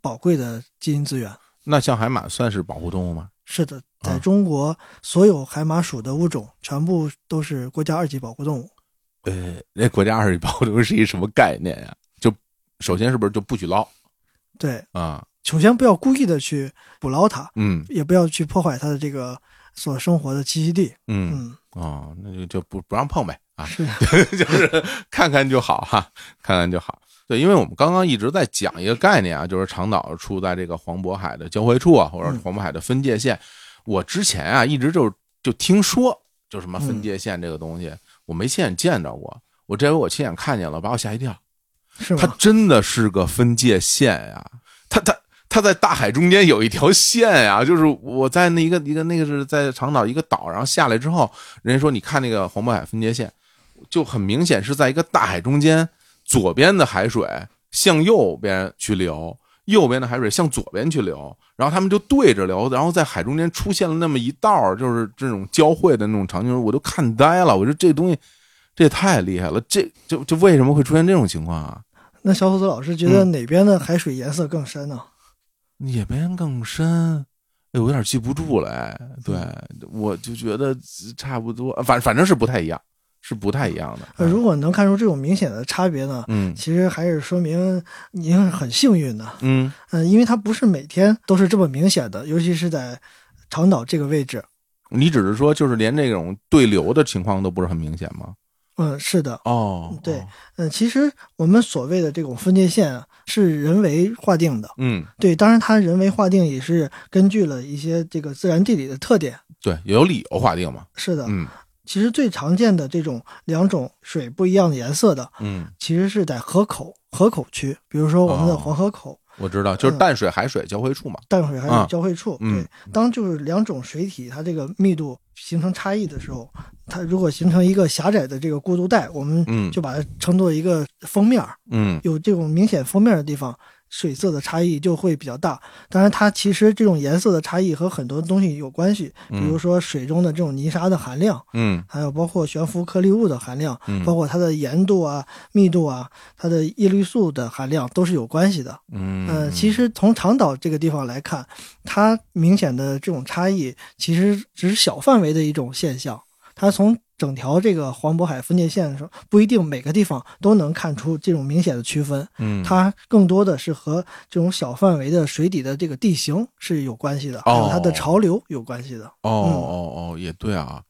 宝贵的基因资源。那像海马算是保护动物吗？是的，在啊中国，所有海马属的物种全部都是国家二级保护动物。呃，那国家二级保护动物是一什么概念呀？就首先是不是就不许捞对，啊？首先不要故意的去捕捞它，嗯也不要去破坏它的这个所生活的栖息地。嗯嗯，哦，那就就不不让碰呗啊，是，就是看看就好哈，看看就好。对，因为我们刚刚一直在讲一个概念啊，就是长岛处在这个黄渤海的交汇处啊，或者嗯黄渤海的分界线。我之前啊一直就就听说，就什么分嗯界线这个东西，我没亲眼见着过。我这回我亲眼看见了，把我吓一跳。它是吗？真的是个分界线呀！它它它在大海中间有一条线呀，就是我在那一个一个那个是在长岛一个岛，然后下来之后，人家说你看那个黄渤海分界线，就很明显是在一个大海中间，左边的海水向右边去流，右边的海水向左边去流，然后他们就对着流，然后在海中间出现了那么一道，就是这种交汇的那种场景，我都看呆了。我说这东西这也太厉害了，这就就为什么会出现这种情况啊？那小伙子老师觉得哪边的海水颜色更深呢？哪边更深？哎，我有点记不住了。哎，对，我就觉得差不多，反反正是不太一样，是不太一样的。呃，如果能看出这种明显的差别呢，嗯其实还是说明您是很幸运的。嗯嗯、因为它不是每天都是这么明显的，尤其是在长岛这个位置。你只是说，就是连这种对流的情况都不是很明显吗？嗯，是的。哦，对哦嗯，其实我们所谓的这种分界线啊，是人为划定的。嗯，对，当然它人为划定也是根据了一些这个自然地理的特点。对，也有理由划定嘛。是的，嗯其实最常见的这种两种水不一样的颜色的，嗯，其实是在河口河口区，比如说我们的哦黄河口、我知道，就是淡水海水交汇处嘛。淡水海啊水交汇处。嗯对，当就是两种水体它这个密度形成差异的时候，它如果形成一个狭窄的这个过渡带，我们嗯就把它称作一个封面儿。嗯有这种明显封面的地方，水色的差异就会比较大。当然，它其实这种颜色的差异和很多东西有关系，比如说水中的这种泥沙的含量，嗯还有包括悬浮颗粒物的含量，嗯包括它的盐度啊、密度啊、它的叶绿素的含量都是有关系的。嗯呃，其实从长岛这个地方来看，它明显的这种差异其实只是小范围的一种现象。它从整条这个黄渤海分界线的时候，不一定每个地方都能看出这种明显的区分。嗯它更多的是和这种小范围的水底的这个地形是有关系的，还有它的哦潮流有关系的。哦哦哦，也对啊，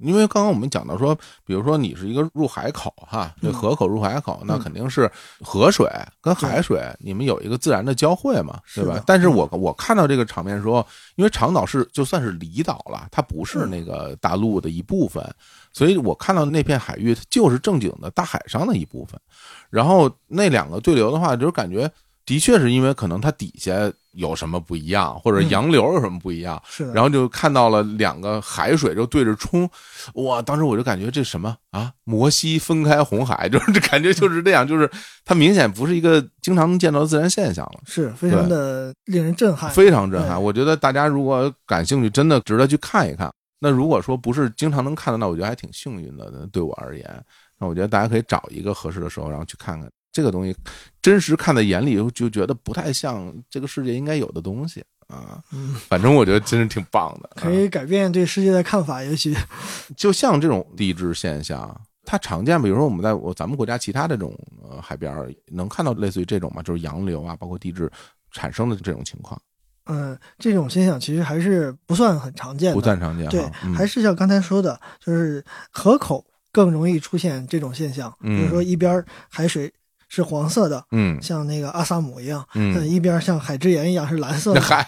因为刚刚我们讲到说，比如说你是一个入海口哈，这嗯。河口入海口，那嗯。肯定是河水跟海水你们有一个自然的交汇嘛，对吧？但是我我看到这个场面的时候，因为长岛是就算是离岛了，它不是嗯。那个大陆的一部分，所以我看到那片海域它就是正经的大海上的一部分。然后那两个对流的话，就是感觉的确是因为可能它底下有什么不一样，或者嗯洋流有什么不一样。是的，然后就看到了两个海水就对着冲，哇！当时我就感觉这什么啊，摩西分开红海，就是这感觉就是这样，就是它明显不是一个经常能见到的自然现象了，是非常的令人震撼。非常震撼。我觉得大家如果感兴趣，真的值得去看一看。那如果说不是经常能看到，那我觉得还挺幸运的。对我而言，那我觉得大家可以找一个合适的时候，然后去看看这个东西，真实看在眼里就觉得不太像这个世界应该有的东西啊。嗯，反正我觉得真是挺棒的。啊可以改变对世界的看法，也许 就像这种地质现象，它常见，比如说我们在我咱们国家其他这种呃海边儿能看到类似于这种嘛，就是洋流啊，包括地质产生的这种情况，嗯，这种现象其实还是不算很常见的。不算常见。对，嗯还是像刚才说的，就是河口更容易出现这种现象，比如说一边海水是黄色的，嗯像那个阿萨姆一样，嗯，一边像海之盐一样是蓝色的。海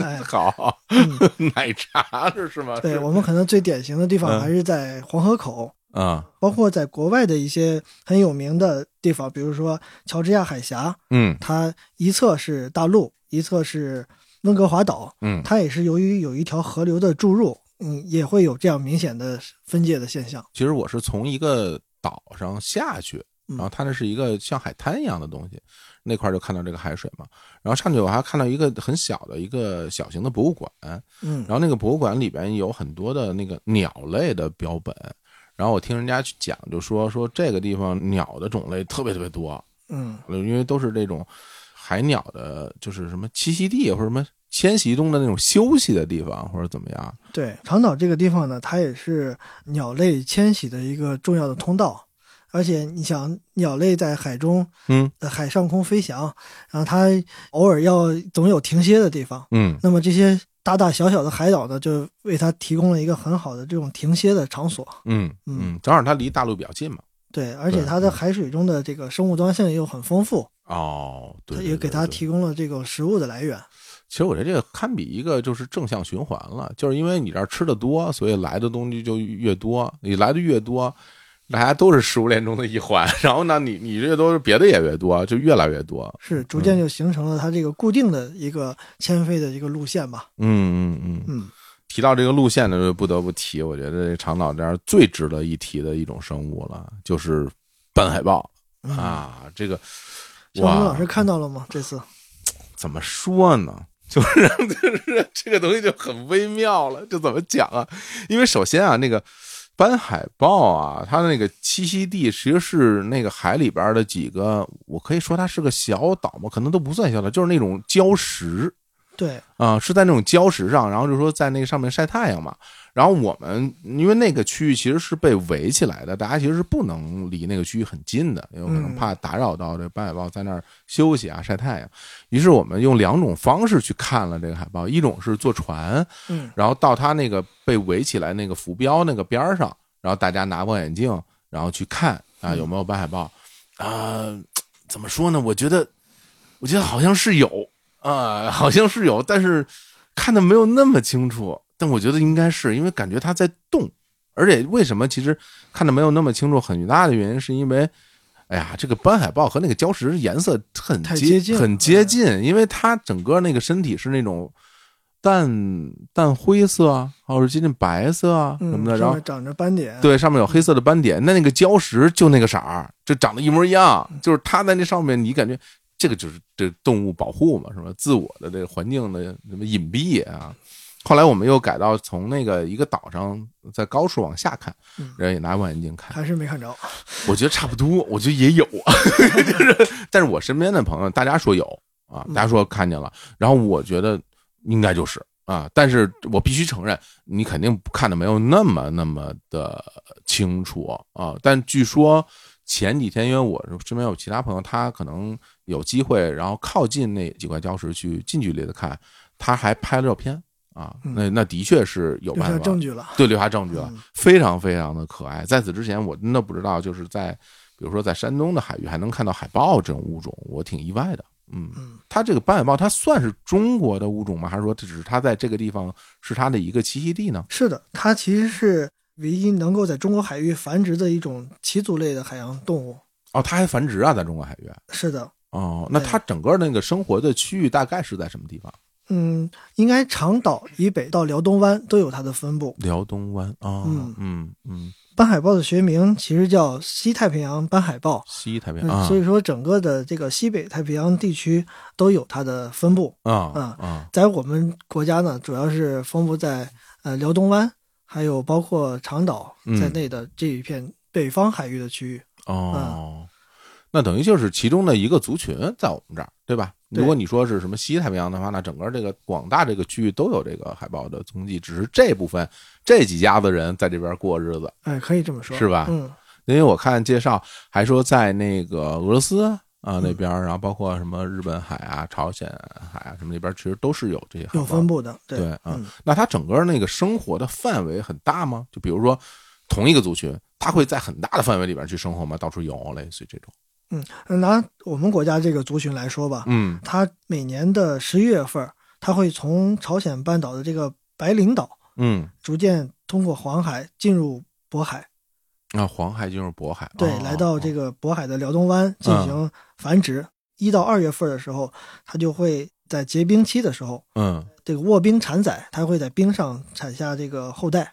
哎，好，嗯，奶茶这是吗？对我们可能最典型的地方嗯还是在黄河口，啊，包括在国外的一些很有名的地方，比如说乔治亚海峡，嗯它一侧是大陆，一侧是温哥华岛，嗯它也是由于有一条河流的注入，嗯，也会有这样明显的分界的现象。其实我是从一个岛上下去，嗯然后它那是一个像海滩一样的东西，那块儿就看到这个海水嘛。然后上去我还看到一个很小的一个小型的博物馆，嗯然后那个博物馆里边有很多的那个鸟类的标本，然后我听人家去讲，就说说这个地方鸟的种类特别特别多，嗯因为都是这种海鸟的，就是什么栖息地或者什么迁徙中的那种休息的地方，或者怎么样。对，长岛这个地方呢，它也是鸟类迁徙的一个重要的通道。而且你想，鸟类在海中、嗯呃海上空飞翔，然后它偶尔要总有停歇的地方。嗯那么这些大大小小的海岛呢，就为它提供了一个很好的这种停歇的场所。嗯嗯，正好它离大陆比较近嘛。对，而且它的海水中的这个生物多样性又很丰富，哦，对，也给它。提供了这个食物的来源。其实我觉得这个堪比一个就是正向循环了，就是因为你这儿吃的多，所以来的东西就越多，你来的越多。大家都是食物链中的一环，然后呢，你你这都是别的也越多，就越来越多。是逐渐就形成了它这个固定的一个迁飞的一个路线吧。嗯嗯嗯。嗯，提到这个路线呢，就不得不提，我觉得这长岛这儿最值得一提的一种生物了，就是斑海豹嗯啊。这个小红哇老师看到了吗？这次怎么说呢？就是 就是这个东西就很微妙了，这怎么讲啊？因为首先啊，那个斑海豹啊，它的那个栖息地其实是那个海里边的几个，我可以说它是个小岛嘛，可能都不算小岛，就是那种礁石。对，啊、是在那种礁石上，然后就说在那个上面晒太阳嘛。然后我们因为那个区域其实是被围起来的，大家其实是不能离那个区域很近的，有可能嗯怕打扰到这斑海豹在那儿休息啊、晒太阳。于是我们用两种方式去看了这个海豹，一种是坐船，嗯然后到它那个被围起来那个浮标那个边儿上，然后大家拿望远镜，然后去看啊嗯有没有斑海豹啊、怎么说呢？我觉得，我觉得好像是有啊、好像是有，但是看的没有那么清楚。但我觉得应该是因为感觉它在动，而且为什么其实看的没有那么清楚，很大的原因是因为。哎呀，这个斑海豹和那个礁石颜色很接接近很接近，因为它整个那个身体是那种淡淡灰色啊，或者接近白色啊什嗯，么的，然后长着斑点。，对上面有黑色的斑点，那那个礁石就那个色儿，就长得一模一样，嗯就是它在那上面，你感觉这个就是这动物保护嘛，是吧？自我的这个环境的什么隐蔽啊。后来我们又改到从那个一个岛上，在高处往下看，嗯人也拿望远镜看，还是没看着。我觉得差不多，我觉得也有啊，就是，但是我身边的朋友，大家说有啊，大家说看见了，然后我觉得应该就是啊，但是我必须承认，你肯定看的没有那么那么的清楚啊。但据说前几天，因为我身边有其他朋友，他可能有机会，然后靠近那几块礁石去近距离的看，他还拍了照片啊，嗯那那的确是有证据了。对，留下证据了嗯，非常非常的可爱。在此之前，我真的不知道，就是在比如说在山东的海域还能看到海豹这种物种，我挺意外的。嗯，嗯，它这个斑海豹，它算是中国的物种吗？还是说只是它在这个地方是它的一个栖息地呢？是的，它其实是唯一能够在中国海域繁殖的一种鳍足类的海洋动物。哦，它还繁殖啊，在中国海域。是的，哦，那它整个那个生活的区域大概是在什么地方？嗯，应该长岛以北到辽东湾都有它的分布。辽东湾啊，嗯嗯嗯，斑海豹的学名其实叫西太平洋斑海豹，嗯，西太平洋啊所以说整个的这个西北太平洋地区都有它的分布。啊嗯啊在我们国家呢，主要是分布在呃辽东湾，还有包括长岛嗯在内的这一片北方海域的区域。哦，那等于就是其中的一个族群在我们这儿，对吧？如果你说是什么西太平洋的话，那整个这个广大这个区域都有这个海豹的踪迹，只是这部分这几家子人在这边过日子，哎，可以这么说，是吧嗯，因为我看介绍还说在那个俄罗斯啊嗯那边，然后包括什么日本海啊、朝鲜海啊什么那边，其实都是有这些海有豹分布的，对，嗯，那它整个那个生活的范围很大吗？就比如说同一个族群，它会在很大的范围里边去生活吗？到处游，类似于这种。嗯，拿我们国家这个族群来说吧，嗯它每年的十一月份儿，它会从朝鲜半岛的这个白领岛嗯，逐渐通过黄海进入渤海，啊，黄海进入渤海，对，哦来到这个个渤海的辽东湾进行繁殖。一到二月份的时候，它就会在结冰期的时候，嗯这个卧冰产仔，它会在冰上产下这个后代，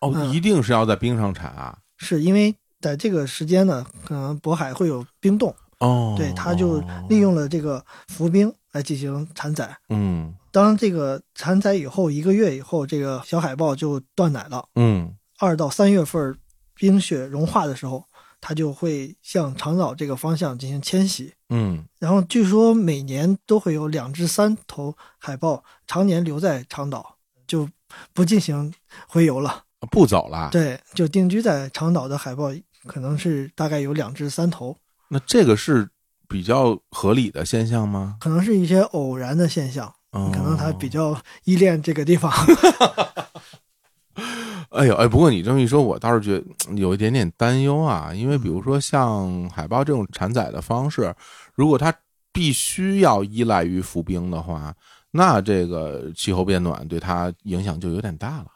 哦，嗯一定是要在冰上产啊。是因为在这个时间呢，可能渤海会有冰冻，哦，对，他就利用了这个浮冰来进行产崽。嗯当这个产崽以后，一个月以后，这个小海豹就断奶了。嗯二到三月份冰雪融化的时候，它就会向长岛这个方向进行迁徙。嗯然后据说每年都会有两至三头海豹常年留在长岛，就不进行洄游了。不走了。对，就定居在长岛的海豹可能是大概有两至三头，那这个是比较合理的现象吗？可能是一些偶然的现象，哦可能他比较依恋这个地方。哎呦哎，不过你这么一说，我倒是觉得嗯有一点点担忧啊，因为比如说像海豹这种产崽的方式，如果它必须要依赖于浮冰的话，那这个气候变暖对它影响就有点大了。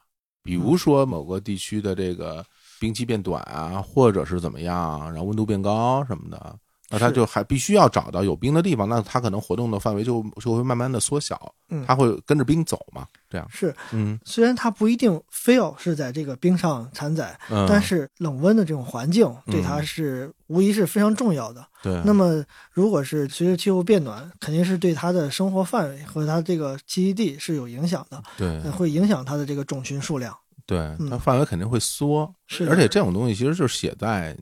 比如说某个地区的这个冰期变短啊，或者是怎么样，然后温度变高什么的，那它就还必须要找到有冰的地方，那它可能活动的范围就就会慢慢的缩小，嗯它会跟着冰走嘛，这样，是，嗯。虽然它不一定非要是在这个冰上产崽，嗯，但是冷温的这种环境对它嗯是无疑是非常重要的。对，那么，如果是随着气候变暖，肯定是对它的生活范围和它这个栖息地是有影响的，对。呃会影响它的这个种群数量。对，嗯它范围肯定会缩，是的而且这种东西其实就是写在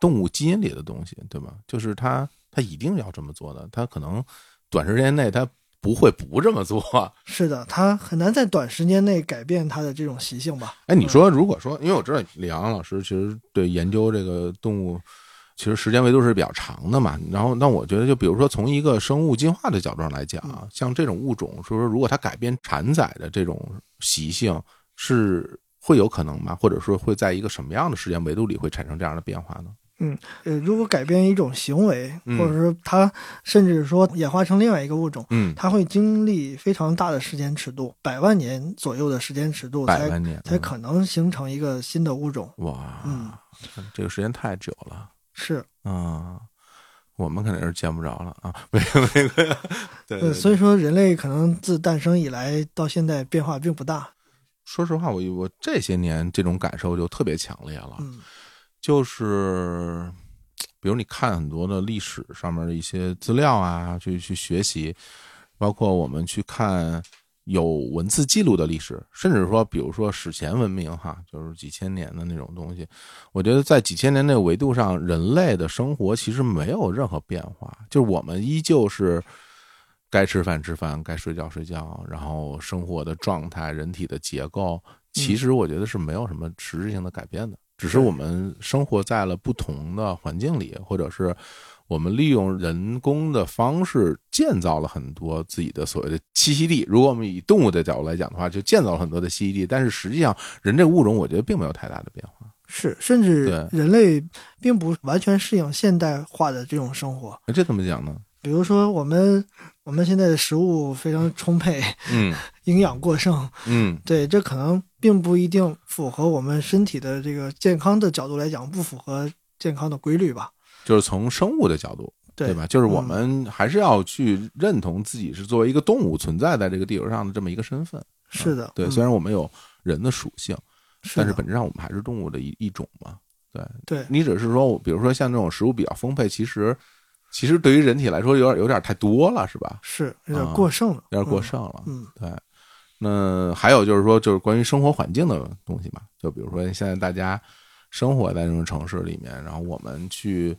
动物基因里的东西，对吧？就是它它一定要这么做的，它可能短时间内它不会不这么做。是的，它很难在短时间内改变它的这种习性吧？哎，你说如果说，因为我知道李阳老师其实对研究这个动物。其实时间维度是比较长的嘛，然后那我觉得，就比如说从一个生物进化的角度上来讲啊，像这种物种，说说如果它改变产崽的这种习性，是会有可能吗？或者说会在一个什么样的时间维度里会产生这样的变化呢？嗯呃，如果改变一种行为，嗯。或者说它甚至说演化成另外一个物种，嗯，它会经历非常大的时间尺度，百万年左右的时间尺度才百万年才可能形成一个新的物种。哇，嗯，这个时间太久了。是，啊，我们肯定是见不着了啊，没 有没。有，对对呃，对。所以说人类可能自诞生以来到现在变化并不大。说实话，我我这些年这种感受就特别强烈了，嗯就是比如你看很多的历史上面的一些资料啊，去去学习，包括我们去看有文字记录的历史，甚至说，比如说史前文明哈，就是几千年的那种东西，我觉得在几千年那个维度上，人类的生活其实没有任何变化，就是我们依旧是。该吃饭吃饭，该睡觉睡觉，然后生活的状态、人体的结构，其实我觉得是没有什么实质性的改变的，只是我们生活在了不同的环境里，或者是我们利用人工的方式建造了很多自己的所谓的栖息地。如果我们以动物的角度来讲的话，就建造了很多的栖息地，但是实际上人这个物种，我觉得并没有太大的变化。是，甚至对人类并不完全适应现代化的这种生活。这怎么讲呢？比如说，我们我们现在的食物非常充沛，嗯 营养过剩，嗯对，这可能并不一定符合我们身体的这个健康的角度来讲，不符合健康的规律吧？就是从生物的角度，对对吧？就是我嗯们还是要去认同自己是作为一个动物存在在这个地球上的这么一个身份。是的，对，嗯虽然我们有人的属性，但是本质上我们还是动物的一一种嘛。对对你只是说，比如说像这种食物比较丰沛，其实其实对于人体来说有点有点太多了，是吧？是有点啊过剩了，有点过剩了。嗯。对，那还有就是说，就是关于生活环境的东西嘛，就比如说现在大家生活在这种城市里面，然后我们去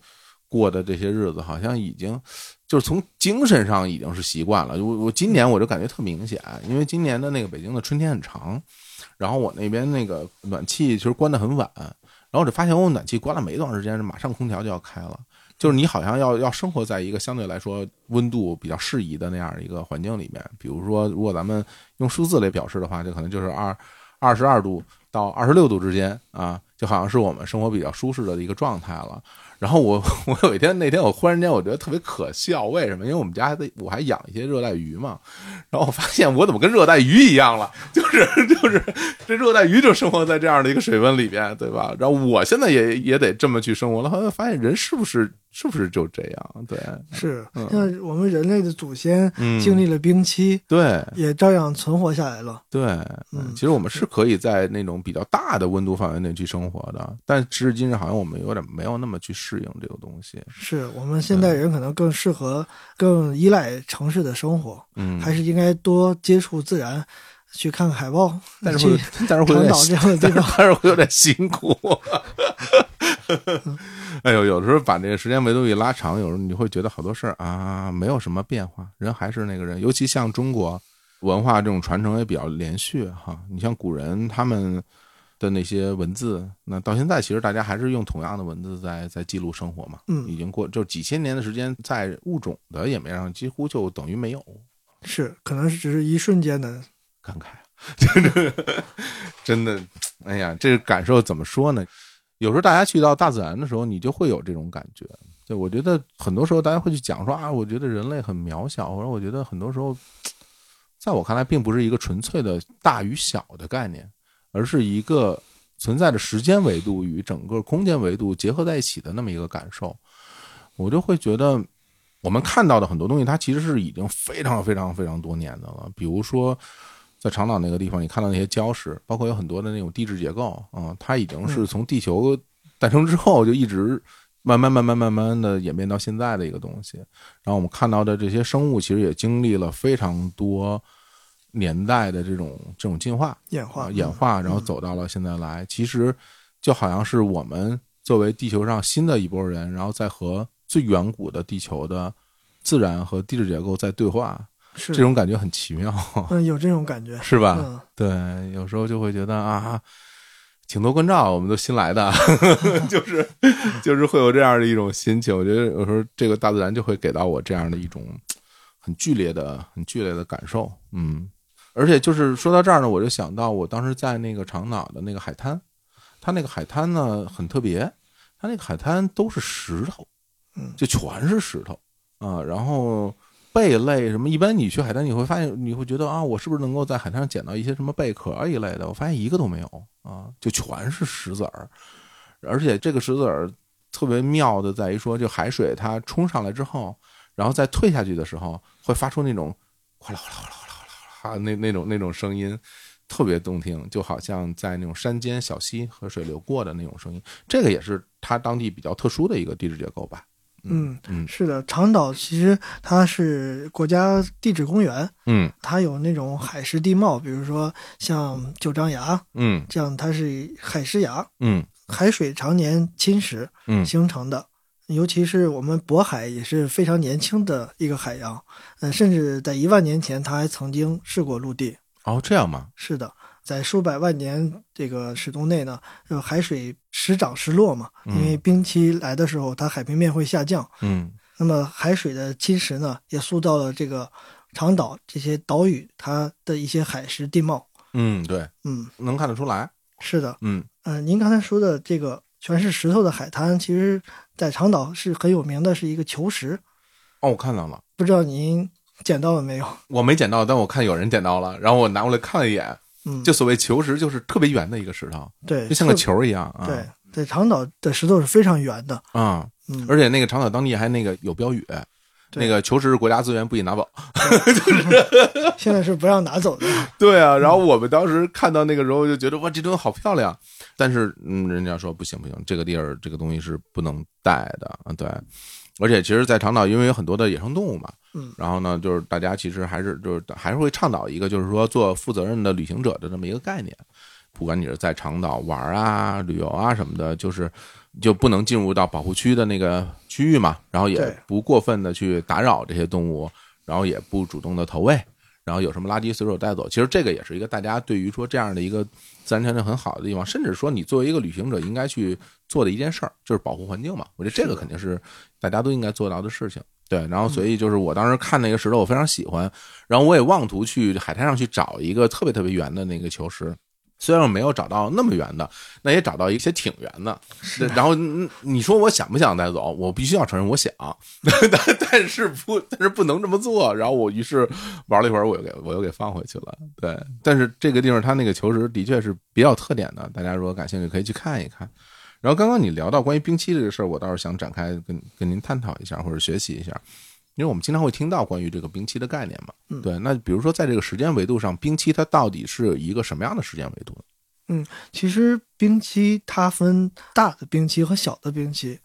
过的这些日子，好像已经就是从精神上已经是习惯了。我我今年我就感觉特明显，因为今年的那个北京的春天很长，然后我那边那个暖气其实关得很晚，然后我就发现我暖气关了没多长时间，马上空调就要开了。就是你好像要要生活在一个相对来说温度比较适宜的那样一个环境里面，比如说，如果咱们用数字来表示的话，就可能就是二二十二度到二十六度之间啊，就好像是我们生活比较舒适的一个状态了。然后我 我有一天那天我忽然间我觉得特别可笑，为什么？因为我们家还得我还养一些热带鱼嘛，然后我发现我怎么跟热带鱼一样了，就是就是这热带鱼就生活在这样的一个水温里边，对吧？然后我现在也也得这么去生活了，后来发现人是不是是不是就这样？对是嗯像我们人类的祖先嗯经历了冰期，对也照样存活下来了。对，嗯其实我们是可以在那种种比较大的温度范围内去生活的。但时至今日，好像我们有点没有那么去适应这个东西。是我们现代人可能更适合、更依赖城市的生活，嗯，还是应该多接触自然，去看看海豹，但是去会，但是会有点长岛这样的地方。但是会有点辛苦。哎呦，有时候把这个时间维度一拉长，有时候你会觉得好多事儿啊，没有什么变化，人还是那个人。尤其像中国文化这种传承也比较连续哈。你像古人他们的那些文字，那到现在其实大家还是用同样的文字在在记录生活嘛。嗯已经过就几千年的时间，在物种的演变上几乎就等于没有。是，可能是只是一瞬间的，感慨，真的，哎呀，这个感受怎么说呢？有时候大家去到大自然的时候，你就会有这种感觉。对我觉得很多时候大家会去讲说啊，我觉得人类很渺小，或者我觉得很多时候，在我看来，并不是一个纯粹的大与小的概念，而是一个存在的时间维度与整个空间维度结合在一起的那么一个感受。我就会觉得，我们看到的很多东西，它其实是已经非常非常非常多年的了。比如说，在长岛那个地方，你看到那些礁石，包括有很多的那种地质结构啊、它已经是从地球诞生之后就一直慢慢慢慢慢慢的演变到现在的一个东西。然后我们看到的这些生物，其实也经历了非常多年代的这种这种进化。演化，啊演化，然后走到了现在来。其实就好像是我们作为地球上新的一波人，然后再和最远古的地球的自然和地质结构在对话，是这种感觉很奇妙，嗯，有这种感觉，是吧？嗯，对，有时候就会觉得啊。请多关照，我们都新来的，就是就是会有这样的一种心情。我觉得有时候这个大自然就会给到我这样的一种很剧烈的、很剧烈的感受。嗯，而且就是说到这儿呢，我就想到我当时在那个长岛的那个海滩，它那个海滩呢很特别，它那个海滩都是石头，嗯就全是石头啊，然后。贝类什么？一般你去海滩，你会发现，你会觉得啊，我是不是能够在海滩上捡到一些什么贝壳一类的？我发现一个都没有啊，就全是石子儿，而且这个石子儿特别妙的在于说，就海水它冲上来之后，然后再退下去的时候，会发出那种哗啦哗啦哗啦哗啦哗啦哗啦那那种那种声音，特别动听，就好像在那种山间小溪河水流过的那种声音。这个也是它当地比较特殊的一个地质结构吧。嗯，嗯是的，长岛其实它是国家地质公园，嗯它有那种海蚀地貌，比如说像九张崖嗯这样，它是海蚀崖，嗯海水常年侵蚀嗯形成的。尤其是我们渤海也是非常年轻的一个海洋，嗯，甚至在一万年前它还曾经试过陆地。哦，这样吗？是的，在数百万年这个时钟内呢，呃，海水时涨时落嘛，因为冰期来的时候，它海平面会下降，嗯那么海水的侵蚀呢，也塑造了这个长岛这些岛屿它的一些海蚀地貌。嗯，对，嗯，能看得出来。是的，嗯嗯、您刚才说的这个全是石头的海滩，其实在长岛是很有名的，是一个球石，哦，我看到了，不知道您捡到了没有？我没捡到，但我看有人捡到了，然后我拿过来看了一眼，嗯，就所谓球石，就是特别圆的一个石头，对，就像个。球一样啊。对，在长岛的石头是非常圆的，啊，嗯，而且那个长岛当地还那个有标语，那个球石是国家资源，不许拿走。现在是不让拿走的。对啊，然后我们当时看到那个时候就觉得哇，这东西好漂亮，但是嗯，人家说不行不行，这个地儿这个东西是不能带的啊。对，而且其实，在长岛因为有很多的野生动物嘛，嗯然后呢，就是大家其实还是就是还是会倡导一个，就是说做负责任的旅行者的这么一个概念。不管你是在长岛玩啊、旅游啊什么的，就是就不能进入到保护区的那个区域嘛，然后也不过分的去打扰这些动物，然后也不主动的投喂，然后有什么垃圾随手带走。其实这个也是一个大家对于说这样的一个自然条件很好的地方，甚至说你作为一个旅行者应该去做的一件事儿，就是保护环境嘛。我觉得这个肯定是大家都应该做到的事情。对，然后所以就是我当时看那个石头，我非常喜欢，然后我也妄图去海滩上去找一个特别特别圆的那个球石。虽然我没有找到那么圆的，那也找到一些挺圆的。然后嗯你说我想不想带走？我必须要承认，我想，但但是不，但是不能这么做。然后我于是玩了一会儿，我又给我又给放回去了。对，但是这个地方它那个球石的确是比较特点的，大家如果感兴趣可以去看一看。然后刚刚你聊到关于冰期这个事儿，我倒是想展开跟跟您探讨一下或者学习一下，因为我们经常会听到关于这个冰期的概念嘛。嗯对，那比如说在这个时间维度上，冰期它到底是一个什么样的时间维度嗯？其实冰期它分大的冰期和小的冰期，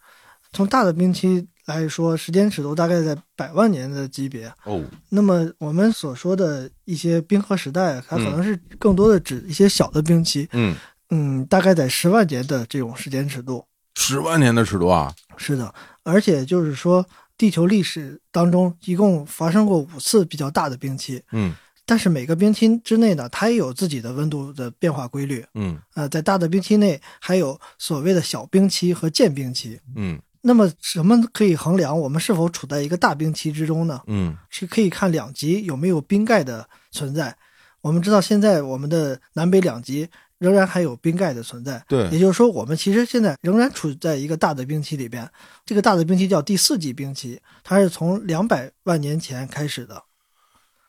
从大的冰期来说，时间尺度大概在百万年的级别。哦，那么我们所说的一些冰河时代，它可嗯能是更多的指一些小的冰期，嗯，嗯，大概在十万年的这种时间尺度。十万年的尺度啊，是的，而且就是说，地球历史当中一共发生过五次比较大的冰期，嗯但是每个冰期之内呢，它也有自己的温度的变化规律。嗯呃，在大的冰期内，还有所谓的小冰期和间冰期。嗯那么，什么可以衡量我们是否处在一个大冰期之中呢？嗯是可以看两极有没有冰盖的存在。我们知道，现在我们的南北两极仍然还有冰盖的存在。对也就是说，我们其实现在仍然处在一个大的冰期里边。这个大的冰期叫第四纪冰期，它是从两百万年前开始的。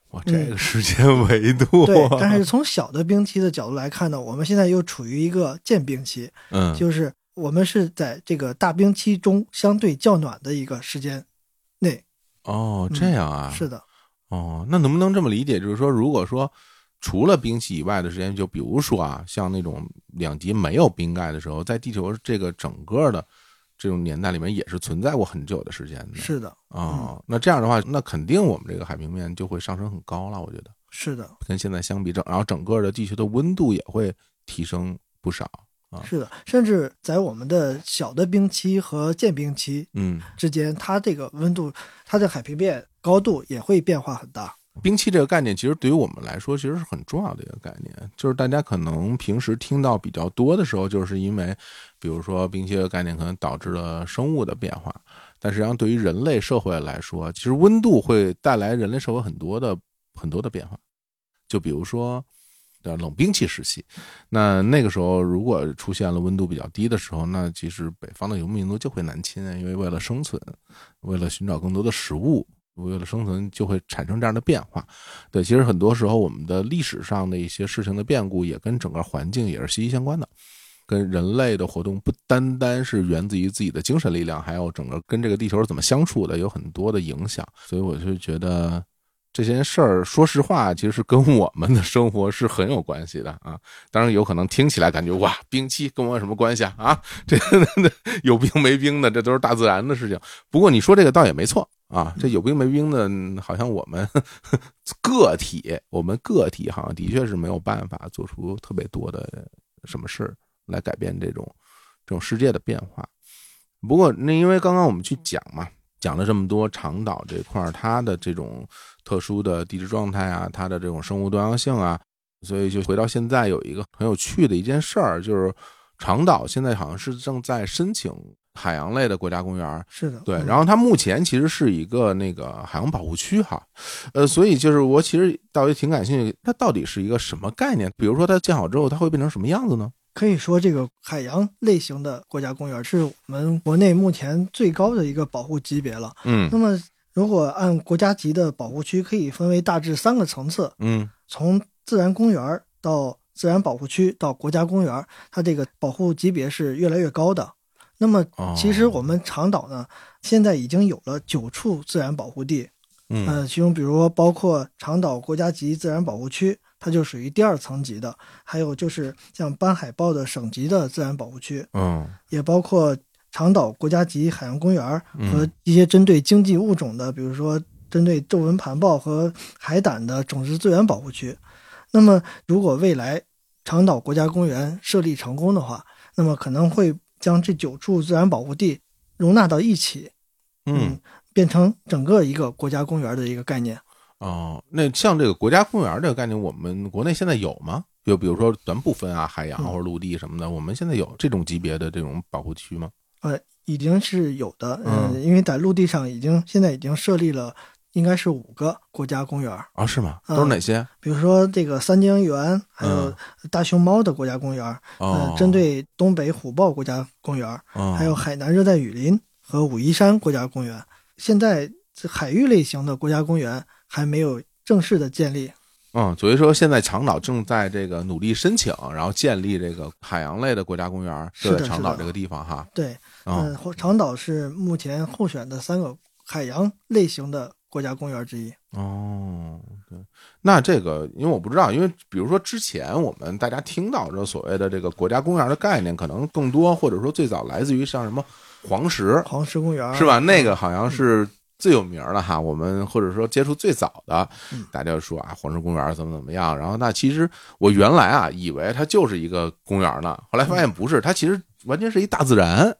哇，这个时间维度，嗯对，但是从小的冰期的角度来看呢，我们现在又处于一个渐冰期，嗯，就是我们是在这个大冰期中相对较暖的一个时间内。哦，这样啊，是的，哦，那能不能这么理解？就是说，如果说除了冰期以外的时间，就比如说啊，像那种两极没有冰盖的时候，在地球这个整个的这种年代里面，也是存在过很久的时间的。是的，哦，那这样的话，那肯定我们这个海平面就会上升很高了。我觉得是的，跟现在相比，整然后整个的地球的温度也会提升不少。啊是的，甚至在我们的小的冰期和渐冰期嗯，之间，它这个温度，它的海平面高度也会变化很大。冰期这个概念，其实对于我们来说，其实是很重要的一个概念。就是大家可能平时听到比较多的时候，就是因为，比如说冰期的概念可能导致了生物的变化，但实际上对于人类社会来说，其实温度会带来人类社会很多的很多的变化。就比如说，冷兵器时期，那那个时候如果出现了温度比较低的时候，那其实北方的游牧民族就会南侵，因为为了生存，为了寻找更多的食物。为了生存，就会产生这样的变化。对，其实很多时候我们的历史上的一些事情的变故，也跟整个环境也是息息相关的，跟人类的活动不单单是源自于自己的精神力量，还有整个跟这个地球是怎么相处的，有很多的影响。所以我就觉得这件事儿，说实话，其实是跟我们的生活是很有关系的啊。当然，有可能听起来感觉哇，冰期跟我有什么关系啊？啊，这个 有冰没冰的，这都是大自然的事情。不过你说这个倒也没错。啊，这有兵没兵的，好像我们 个体，我们个体好像的确是没有办法做出特别多的什么事来改变这种这种世界的变化。不过，那因为刚刚我们去讲嘛，讲了这么多长岛这块儿它的这种特殊的地质状态啊，它的这种生物多样性啊，所以就回到现在有一个很有趣的一件事儿，就是长岛现在好像是正在申请。海洋类的国家公园是的，对，嗯然后它目前其实是一个那个海洋保护区哈，呃，所以就是我其实倒也挺感兴趣，它到底是一个什么概念？比如说它建好之后，它会变成什么样子呢？可以说，这个海洋类型的国家公园是我们国内目前最高的一个保护级别了。嗯那么，如果按国家级的保护区，可以分为大致三个层次，嗯从自然公园到自然保护区到国家公园，它这个保护级别是越来越高的。那么，哦。其实我们长岛呢，现在已经有了九处自然保护地，嗯。呃，其中比如说包括长岛国家级自然保护区，它就属于第二层级的；还有就是像斑海豹的省级的自然保护区，嗯。也包括长岛国家级海洋公园嗯。和一些针对经济物种的，比如说针对皱纹盘豹和海胆的种质资源保护区。那么，如果未来长岛国家公园设立成功的话，那么可能会将这九处自然保护地容纳到一起，嗯变成整个一个国家公园的一个概念。哦，那像这个国家公园这个概念，我们国内现在有吗？就比如说咱不分啊，海洋嗯或者陆地什么的，我们现在有这种级别的这种保护区吗？呃，已经是有的，呃，嗯因为在陆地上已经现在已经设立了，应该是五个国家公园，啊，是吗？嗯都是哪些？比如说这个三江源，还有嗯大熊猫的国家公园，嗯呃，，针对东北虎豹国家公园，哦还有海南热带雨林和武夷山国家公园。现在这海域类型的国家公园还没有正式的建立。嗯，所以说现在长岛正在这个努力申请，然后建立这个海洋类的国家公园，是的长岛这个地方哈。对，啊、嗯、长岛是目前候选的三个海洋类型的国家公园之一。哦，对，那这个因为我不知道，因为比如说之前我们大家听到这所谓的这个国家公园的概念，可能更多或者说最早来自于像什么黄石，黄石公园是吧？那个好像是最有名的哈。我们或者说接触最早的嗯，大家说啊，黄石公园怎么怎么样。然后那其实我原来啊以为它就是一个公园呢，后来发现不是，它其实完全是一大自然。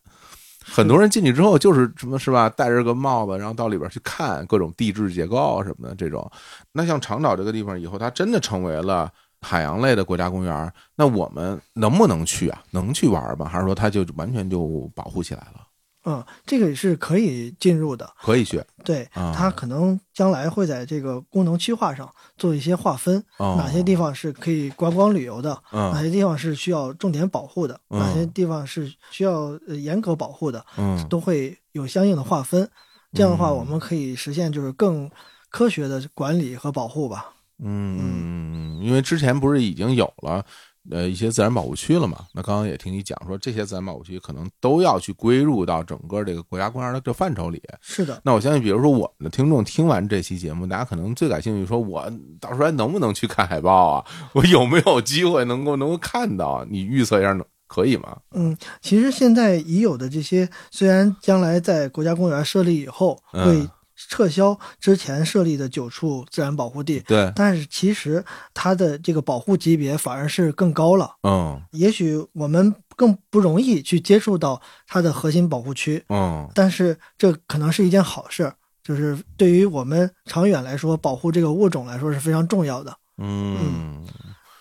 很多人进去之后就是什么是吧，戴着个帽子，然后到里边去看各种地质结构什么的这种。那像长岛这个地方以后，它真的成为了海洋类的国家公园，那我们能不能去啊？能去玩吗？还是说它就完全就保护起来了？嗯，这个也是可以进入的。可以去对，啊它可能将来会在这个功能区划上做一些划分，哦哪些地方是可以观光旅游的，哪嗯些地方是需要重点保护的，嗯哪些地方是需要呃严格保护的，嗯都会有相应的划分。这样的话，嗯我们可以实现就是更科学的管理和保护吧。嗯，因为之前不是已经有了呃一些自然保护区了嘛？那刚刚也听你讲说，这些自然保护区可能都要去归入到整个这个国家公园的这范畴里。是的，那我相信，比如说我们的听众听完这期节目，大家可能最感兴趣，说我到时候还能不能去看海豹啊？我有没有机会能够能够看到？你预测一下，能可以吗？嗯，其实现在已有的这些，虽然将来在国家公园设立以后嗯会撤销之前设立的九处自然保护地，对，但是其实它的这个保护级别反而是更高了。嗯也许我们更不容易去接触到它的核心保护区，嗯但是这可能是一件好事儿，就是对于我们长远来说，保护这个物种来说是非常重要的。嗯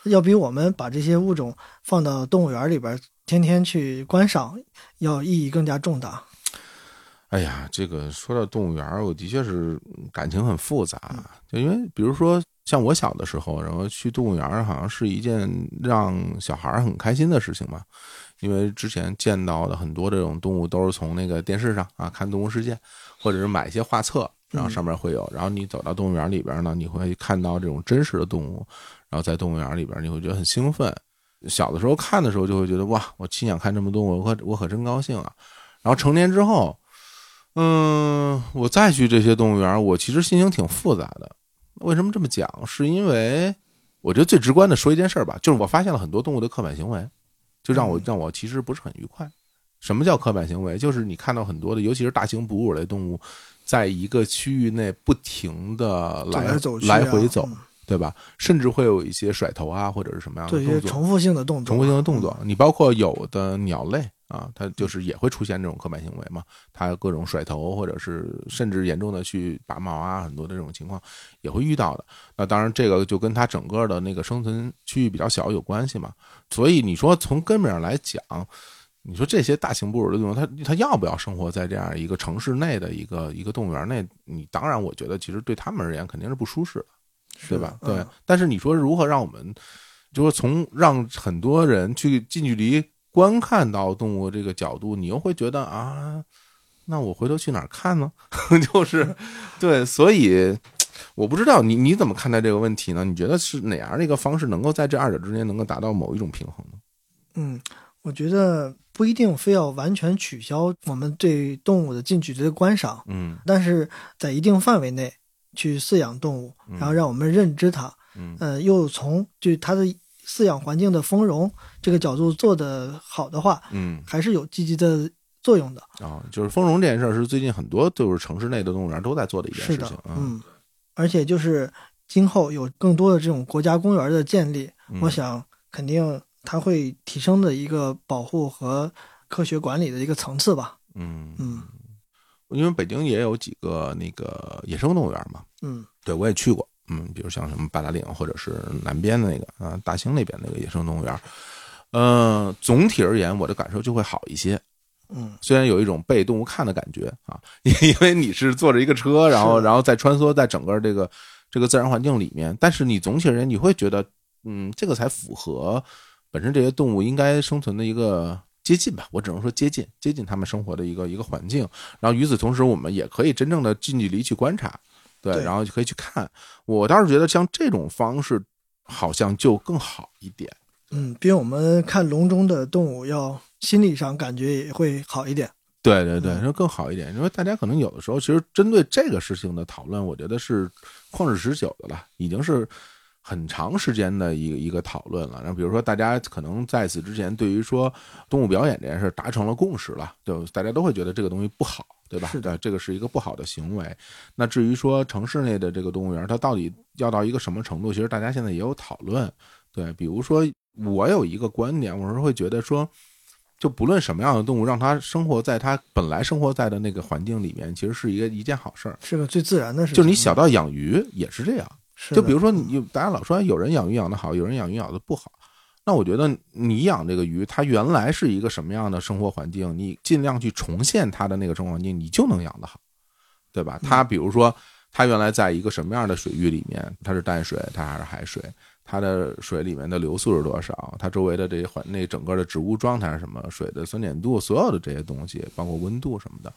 要比我们把这些物种放到动物园里边，天天去观赏，要意义更加重大。哎呀，这个说到动物园儿，我的确是感情很复杂，就因为比如说像我小的时候，然后去动物园儿，好像是一件让小孩儿很开心的事情嘛。因为之前见到的很多这种动物都是从那个电视上啊看《动物世界》，或者是买一些画册，然后上面会有，然后你走到动物园里边呢，你会看到这种真实的动物，然后在动物园里边你会觉得很兴奋。小的时候看的时候就会觉得哇，我亲眼看这么动物，我可我可真高兴啊。然后成年之后，嗯，我再去这些动物园，我其实心情挺复杂的。为什么这么讲？是因为我觉得最直观的说一件事儿吧，就是我发现了很多动物的刻板行为，就让我嗯让我其实不是很愉快。什么叫刻板行为？就是你看到很多的，尤其是大型哺乳类动物，在一个区域内不停的来来走啊来回走，嗯对吧？甚至会有一些甩头啊，或者是什么样的动作。些重复性的动作，重复性的动作，你包括有的鸟类啊，它就是也会出现这种刻板行为嘛，它各种甩头，或者是甚至严重的去拔毛啊，很多的这种情况也会遇到的。那当然，这个就跟它整个的那个生存区域比较小有关系嘛。所以你说从根本上来讲，你说这些大型哺乳类动物，它它要不要生活在这样一个城市内的一个一个动物园内？你当然，我觉得其实对他们而言肯定是不舒适的。对吧？对嗯，但是你说如何让我们，就是从让很多人去近距离观看到动物这个角度，你又会觉得啊，那我回头去哪儿看呢？就是对，所以我不知道你你怎么看待这个问题呢？你觉得是哪样的一个方式能够在这二者之间能够达到某一种平衡呢？嗯，我觉得不一定非要完全取消我们对动物的近距离的观赏，嗯但是在一定范围内去饲养动物，嗯然后让我们认知它，嗯呃，又从就它的饲养环境的丰容这个角度做得好的话，嗯还是有积极的作用的。啊，就是丰容这件事儿是最近很多就是城市内的动物园都在做的一件事情，啊。嗯，而且就是今后有更多的这种国家公园的建立，嗯我想肯定它会提升的一个保护和科学管理的一个层次吧。嗯嗯因为北京也有几个那个野生动物园嘛，嗯对我也去过，嗯，比如像什么八达岭或者是南边的那个啊，大兴那边那个野生动物园，呃，总体而言我的感受就会好一些，嗯。虽然有一种被动物看的感觉啊，因为你是坐着一个车，然后然后再穿梭在整个这个这个自然环境里面，但是你总体而言你会觉得，嗯，这个才符合本身这些动物应该生存的一个接近吧，我只能说接近接近它们生活的一个一个环境。然后与此同时，我们也可以真正的近距离去观察，对，对然后就可以去看。我倒是觉得像这种方式好像就更好一点。嗯，比我们看笼中的动物要心理上感觉也会好一点。对对对，嗯说更好一点。因为大家可能有的时候，其实针对这个事情的讨论，我觉得是旷日持久的了，已经是很长时间的一个一个讨论了。然后比如说，大家可能在此之前对于说动物表演这件事达成了共识了，就大家都会觉得这个东西不好，对吧？是的，这个是一个不好的行为。那至于说城市内的这个动物园，它到底要到一个什么程度，其实大家现在也有讨论。对，比如说我有一个观点，我是会觉得说。就不论什么样的动物，让它生活在它本来生活在的那个环境里面，其实是一个一件好事儿。是个最自然的事情。就你小到养鱼也是这样，是，就比如说你大家老说有人养鱼养得好，有人养鱼养得不好。那我觉得你养这个鱼，它原来是一个什么样的生活环境，你尽量去重现它的那个生活环境，你就能养得好，对吧？它比如说它原来在一个什么样的水域里面，它是淡水，它还是海水？它的水里面的流速是多少？它周围的这些环那整个的植物状态是什么？水的酸碱度，所有的这些东西，包括温度什么的，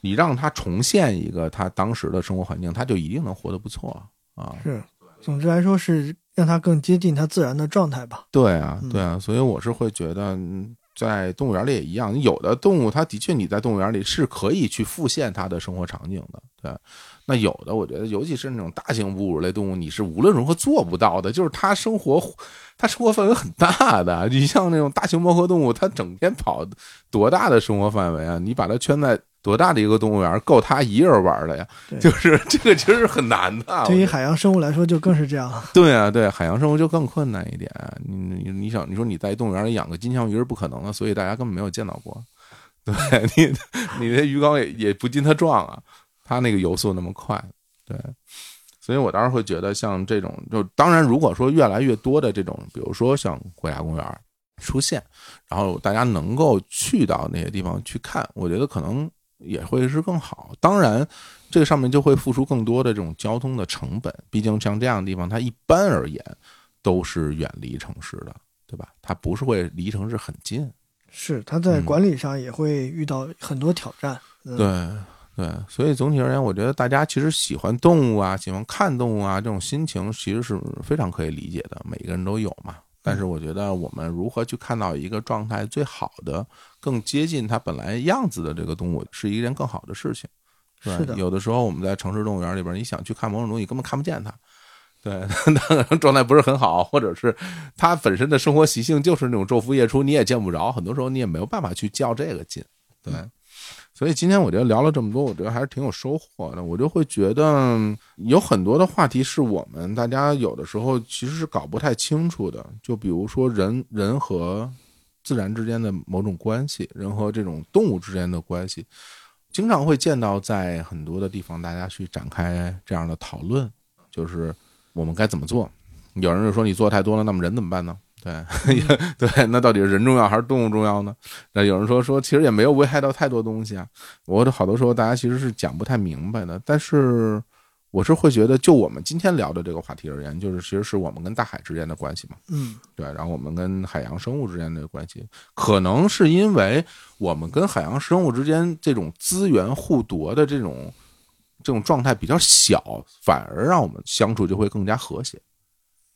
你让它重现一个它当时的生活环境，它就一定能活得不错啊。是，总之来说是让它更接近它自然的状态吧。对啊，嗯对啊，所以我是会觉得，嗯在动物园里也一样，有的动物它的确你在动物园里是可以去复现它的生活场景的，对。那有的我觉得，尤其是那种大型哺乳类动物，你是无论如何做不到的，就是它生活，它生活范围很大的。你像那种大型猫科动物，它整天跑多大的生活范围啊？你把它圈在多大的一个动物园，够它一人玩的呀？就是 这个其实是很难的。对于海洋生物来说，就更是这样。对啊，对，海洋生物就更困难一点。你你你想，你说你在动物园里养个金枪鱼是不可能的，所以大家根本没有见到过。对你，你那鱼缸也也不禁它撞啊，它那个游速那么快，对。所以我当时会觉得，像这种，就当然，如果说越来越多的这种，比如说像国家公园出现，然后大家能够去到那些地方去看，我觉得可能也会是更好。当然，这个上面就会付出更多的这种交通的成本，毕竟像这样的地方，它一般而言都是远离城市的，对吧？它不是会离城市很近。是，它在管理上也会遇到很多挑战。对对，所以总体而言，我觉得大家其实喜欢动物啊，喜欢看动物啊，这种心情其实是非常可以理解的，每个人都有嘛。但是我觉得我们如何去看到一个状态最好的、更接近它本来样子的这个动物，是一件更好的事情。对是的有的时候我们在城市动物园里边，你想去看某种东西，根本看不见它。对，状态不是很好，或者是它本身的生活习性就是那种昼伏夜出，你也见不着，很多时候你也没有办法去较这个劲。对，所以今天我觉得聊了这么多，我觉得还是挺有收获的。我就会觉得有很多的话题是我们大家有的时候其实是搞不太清楚的，就比如说人人和自然之间的某种关系，人和这种动物之间的关系，经常会见到在很多的地方大家去展开这样的讨论，就是我们该怎么做。有人就说你做太多了，那么人怎么办呢？对，对，那到底是人重要还是动物重要呢？那有人说说，其实也没有危害到太多东西啊。我的好多时候大家其实是讲不太明白的，但是我是会觉得，就我们今天聊的这个话题而言，就是其实是我们跟大海之间的关系嘛。嗯，对，然后我们跟海洋生物之间的关系，可能是因为我们跟海洋生物之间这种资源互夺的这种这种状态比较小，反而让我们相处就会更加和谐。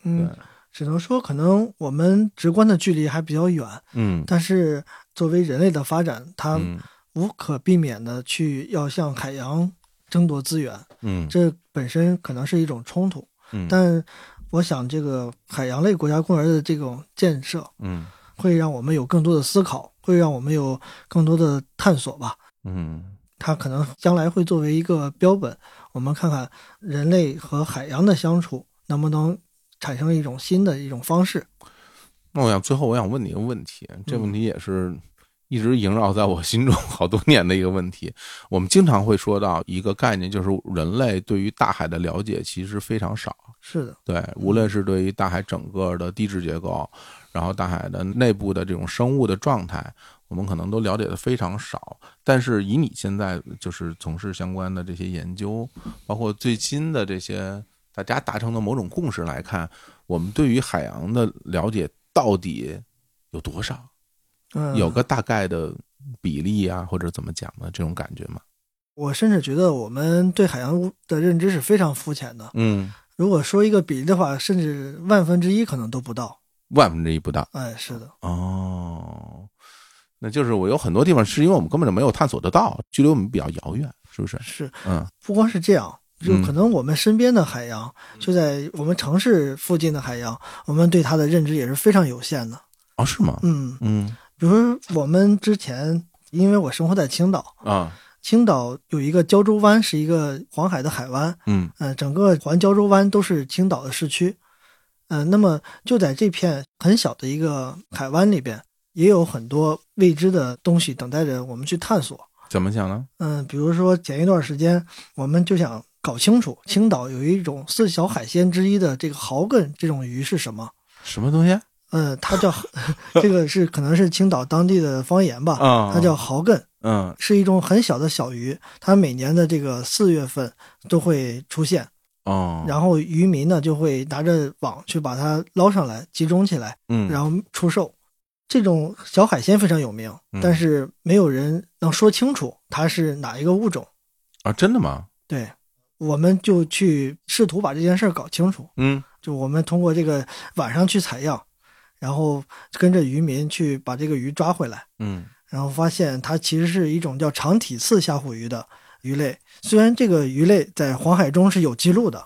嗯，只能说可能我们直观的距离还比较远，嗯但是作为人类的发展，它嗯无可避免的去要向海洋争夺资源，嗯这本身可能是一种冲突。嗯但我想，这个海洋类国家公园的这种建设，嗯会让我们有更多的思考，会让我们有更多的探索吧。嗯它可能将来会作为一个标本，我们看看人类和海洋的相处能不能产生一种新的一种方式。那我想最后我想问你一个问题，这问题也是一直萦绕在我心中 好多年的一个问题。我们经常会说到一个概念，就是人类对于大海的了解其实非常少。是的，对，无论是对于大海整个的地质结构，然后大海的内部的这种生物的状态，我们可能都了解的非常少。但是以你现在就是从事相关的这些研究，包括最新的这些大家达成的某种共识来看，我们对于海洋的了解到底有多少？嗯，有个大概的比例啊，或者怎么讲呢？这种感觉吗？我甚至觉得我们对海洋的认知是非常肤浅的。嗯，如果说一个比例的话，甚至万分之一可能都不到。万分之一不到。哎，是的，哦，那就是我有很多地方是因为我们根本就没有探索得到，距离我们比较遥远，是不是？是嗯不光是这样，就嗯可能我们身边的海洋，就在我们城市附近的海洋，我们对它的认知也是非常有限的。哦，是吗？嗯，嗯比如说我们之前，因为我生活在青岛，啊青岛有一个胶州湾，是一个黄海的海湾，嗯呃，整个环胶州湾都是青岛的市区。呃，那么就在这片很小的一个海湾里边，也有很多未知的东西等待着我们去探索。怎么讲呢？嗯、比如说前一段时间，我们就想搞清楚青岛有一种四小海鲜之一的这个蚝艮这种鱼是什么。什么东西？呃，它叫 这个是可能是青岛当地的方言吧，啊它叫蚝艮，嗯是一种很小的小鱼，它每年的这个四月份都会出现。哦，然后渔民呢就会拿着网去把它捞上来，集中起来，嗯然后出售。这种小海鲜非常有名嗯，但是没有人能说清楚它是哪一个物种。啊，真的吗？对，我们就去试图把这件事儿搞清楚。嗯就我们通过这个晚上去采样，然后跟着渔民去把这个鱼抓回来，嗯然后发现它其实是一种叫长体刺虾虎鱼的鱼类。虽然这个鱼类在黄海中是有记录的，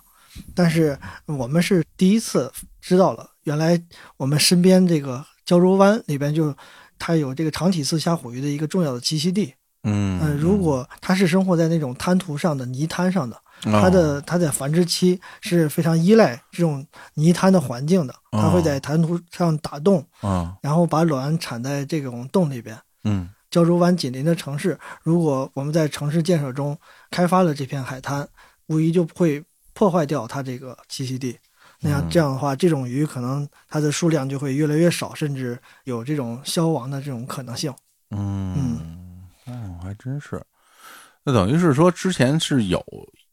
但是我们是第一次知道了，原来我们身边这个胶州湾里边就它有这个长体刺虾虎鱼的一个重要的栖息地。嗯嗯、如果它是生活在那种滩涂上的泥滩上的，它的它在繁殖期是非常依赖这种泥滩的环境的，它会在滩涂上打洞，啊然后把卵产在这种洞里边。嗯胶州湾紧邻的城市，如果我们在城市建设中开发了这片海滩，无疑就会破坏掉它这个栖息地。那样嗯这样的话，这种鱼可能它的数量就会越来越少，甚至有这种消亡的这种可能性。嗯哦，还真是。那等于是说，之前是有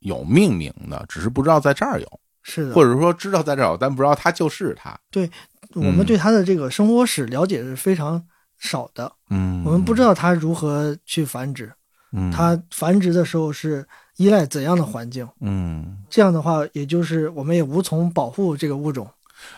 有命名的，只是不知道在这儿有，是的，或者说知道在这儿有，但不知道它就是它。对我们对它的这个生活史了解是非常少的，嗯，我们不知道它如何去繁殖，嗯。它繁殖的时候是依赖怎样的环境。嗯，这样的话，也就是我们也无从保护这个物种。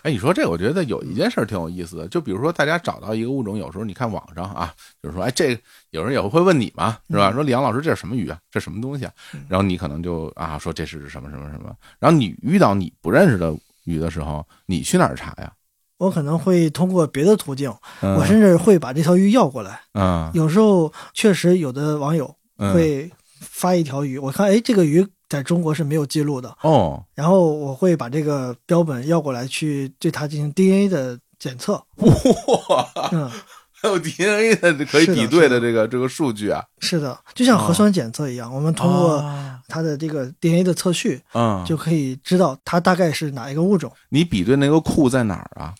哎，你说这，我觉得有一件事挺有意思的，就比如说大家找到一个物种，有时候你看网上啊，就是说，哎，这个有人也会问你嘛，是吧？嗯说李阳老师，这是什么鱼啊？这什么东西啊嗯？然后你可能就啊说这是什么什么什么，然后你遇到你不认识的鱼的时候，你去哪儿查呀？我可能会通过别的途径，嗯我甚至会把这条鱼要过来。嗯有时候确实有的网友嗯会发一条鱼，我看哎这个鱼在中国是没有记录的，哦然后我会把这个标本要过来去对它进行 DNA 的检测。哇，嗯，还有 DNA 的可以比对的的这个这个数据啊，是的，就像核酸检测一样，我们通过啊它的这个 DNA 的测序，嗯，就可以知道它大概是哪一个物种。你比对那个库在哪儿啊？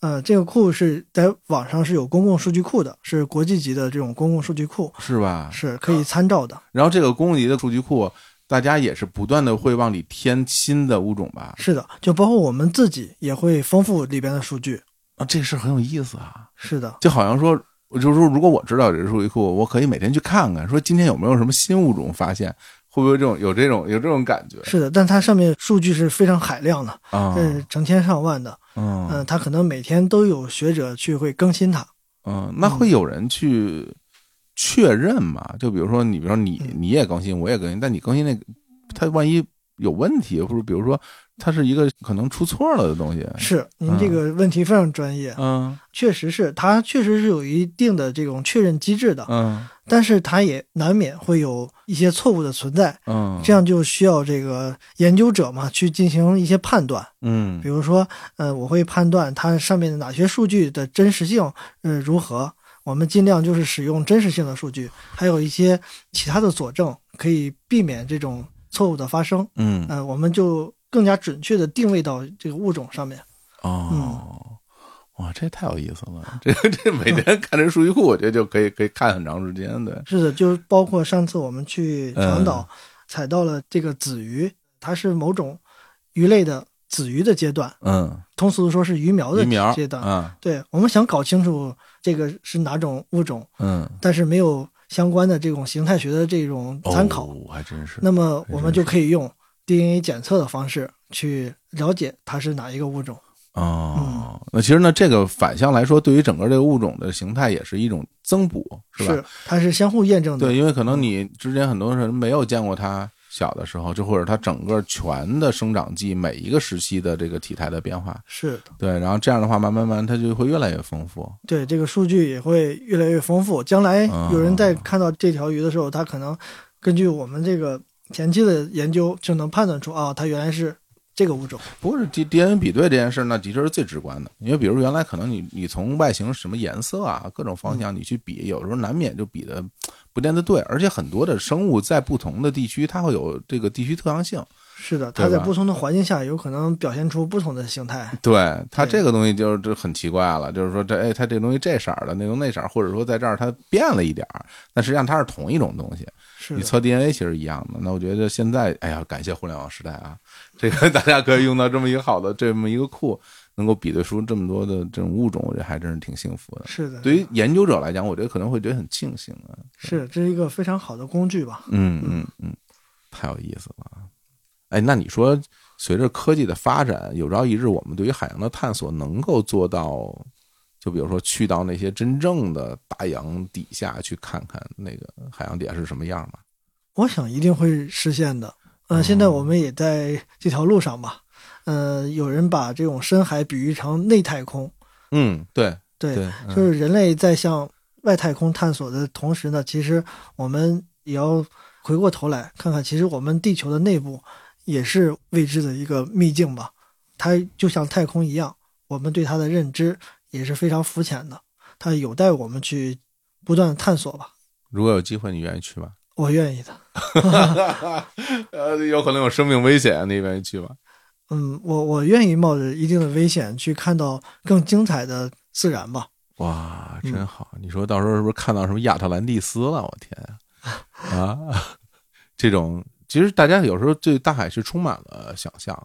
呃，这个库是在网上是有公共数据库的，是国际级的这种公共数据库，是吧？是可以参照的。然后这个公共级的数据库，大家也是不断的会往里添新的物种吧？是的，就包括我们自己也会丰富里边的数据。啊，这事儿很有意思啊！是的，就好像说，我就是说，如果我知道这个数据库，我可以每天去看看，说今天有没有什么新物种发现，会不会这种有这种有这种感觉是的，但它上面数据是非常海量的，啊？是成千上万的。嗯嗯、它可能每天都有学者去会更新它。嗯，那会有人去确认嘛？就比如说你，比如说你嗯你也更新，我也更新，但你更新那个，它万一有问题，或者比如说它是一个可能出错了的东西，是，您这个问题非常专业，嗯确实是它确实是有一定的这种确认机制的，嗯但是它也难免会有一些错误的存在。嗯，这样就需要这个研究者嘛去进行一些判断，嗯比如说，呃，我会判断它上面的哪些数据的真实性，呃，如何。我们尽量就是使用真实性的数据，还有一些其他的佐证，可以避免这种错误的发生。嗯呃，我们就更加准确的定位到这个物种上面。哦。哇，这太有意思了！这个这每天看这数据库，我觉得就可以可以看很长时间对。是的，就包括上次我们去长岛嗯采到了这个子鱼，它是某种鱼类的子鱼的阶段，嗯，通俗的说是鱼苗的阶段。嗯对我们想搞清楚这个是哪种物种，嗯，但是没有相关的这种形态学的这种参考，哦还真是。那么我们就可以用 DNA 检测的方式去了解它是哪一个物种。哦，那其实呢，这个反向来说，对于整个这个物种的形态也是一种增补，是吧？是，它是相互验证的。对，因为可能你之前很多人没有见过它小的时候，就或者它整个全的生长季每一个时期的这个体态的变化，是的，对，然后这样的话，慢慢慢它就会越来越丰富。对，这个数据也会越来越丰富。将来哦有人在看到这条鱼的时候，他可能根据我们这个前期的研究，就能判断出啊，它原来是这个物种。不过是 D D N 比对这件事那，的确是最直观的，因为比如原来可能你你从外形什么颜色啊各种方向你去比，有时候难免就比的不见得对，而且很多的生物在不同的地区，它会有这个地区特长性。是的，它在不同的环境下，有可能表现出不同的形态。对它这个东西就是这很奇怪了，就是说这哎它这东西这色儿的，那种那色儿，或者说在这儿它变了一点儿，但实际上它是同一种东西。是，你测 DNA 其实一样的。那我觉得现在，哎呀，感谢互联网时代啊，这个 大家可以用到这么一个好的这么一个库，能够比对出这么多的这种物种，我觉得还真是挺幸福的。是的，对于研究者来讲，我觉得可能会觉得很庆幸啊。是这是一个非常好的工具吧？嗯嗯嗯，太有意思了啊。哎，那你说，随着科技的发展，有朝一日我们对于海洋的探索能够做到，就比如说去到那些真正的大洋底下去看看那个海洋底下是什么样吗？我想一定会实现的。嗯、现在我们也在这条路上吧。呃，有人把这种深海比喻成内太空，嗯，对对，对，嗯就是人类在向外太空探索的同时呢，其实我们也要回过头来看看，其实我们地球的内部也是未知的一个秘境吧。它就像太空一样，我们对它的认知也是非常肤浅的，它有待我们去不断地探索吧。如果有机会，你愿意去吗？我愿意的。呃，有可能有生命危险，你愿意去吗？嗯，我我愿意冒着一定的危险去看到更精彩的自然吧。哇，嗯真好！你说到时候是不是看到什么亚特兰蒂斯了？我天啊！啊，这种其实大家有时候对大海是充满了想象，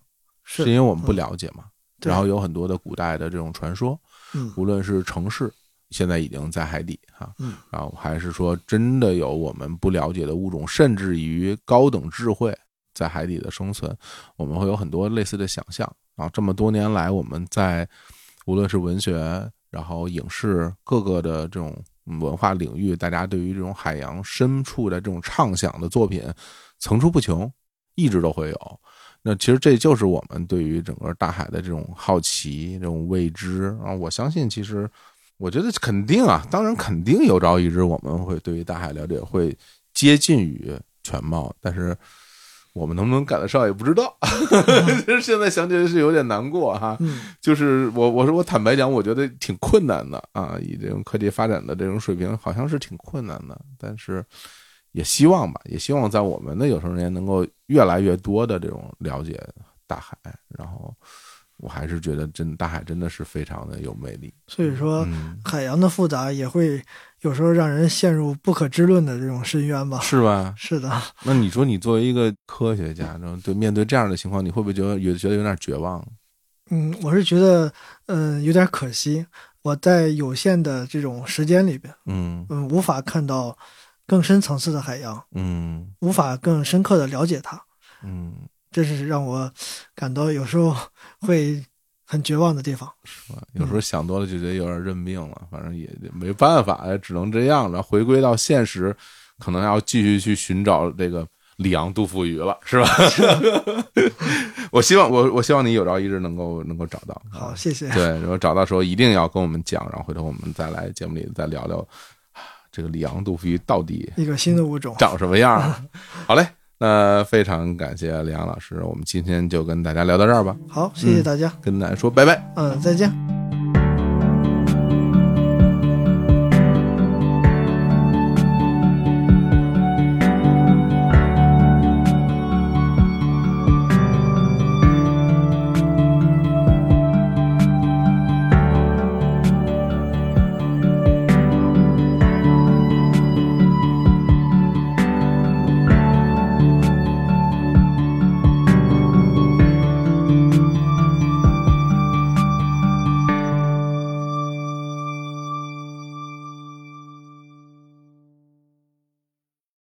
是是因为我们不了解嘛。对然后有很多的古代的这种传说，嗯无论是城市，现在已经在海底哈，嗯然后还是说真的有我们不了解的物种，甚至于高等智慧在海底的生存，我们会有很多类似的想象。然后这么多年来，我们在无论是文学，然后影视各个的这种嗯文化领域，大家对于这种海洋深处的这种畅想的作品层出不穷，一直都会有。那其实这就是我们对于整个大海的这种好奇、这种未知啊。我相信，其实我觉得肯定啊，当然肯定有朝一日我们会对于大海了解会接近于全貌，但是我们能不能赶得上也不知道。现在想起来是有点难过哈。嗯，就是我我说我坦白讲，我觉得挺困难的啊，以这种科技发展的这种水平，好像是挺困难的，但是也希望吧，也希望在我们的有生之年能够越来越多的这种了解大海，然后我还是觉得真大海真的是非常的有魅力。所以说嗯，海洋的复杂也会有时候让人陷入不可知论的这种深渊吧。是吧？是的，那你说你作为一个科学家，然后对面对这样的情况，你会不会觉得有觉得有点绝望？嗯，我是觉得，嗯、有点可惜，我在有限的这种时间里边，嗯嗯，无法看到更深层次的海洋，嗯无法更深刻的了解它，嗯，这是让我感到有时候 会很绝望的地方。是吧？有时候想多了就觉得有点认命了，反正也没办法，只能这样了。回归到现实，可能要继续去寻找这个里昂杜甫鱼了，是吧？我希望我我希望你有朝一日能够能够找到。啊好，谢谢。对，如果找到时候一定要跟我们讲，然后回头我们再来节目里再聊聊啊这个里昂杜甫鱼到底一个新的物种，长什么样儿。好嘞，那非常感谢李阳老师，我们今天就跟大家聊到这儿吧，好，谢谢大家，跟大家说拜拜。嗯，再见。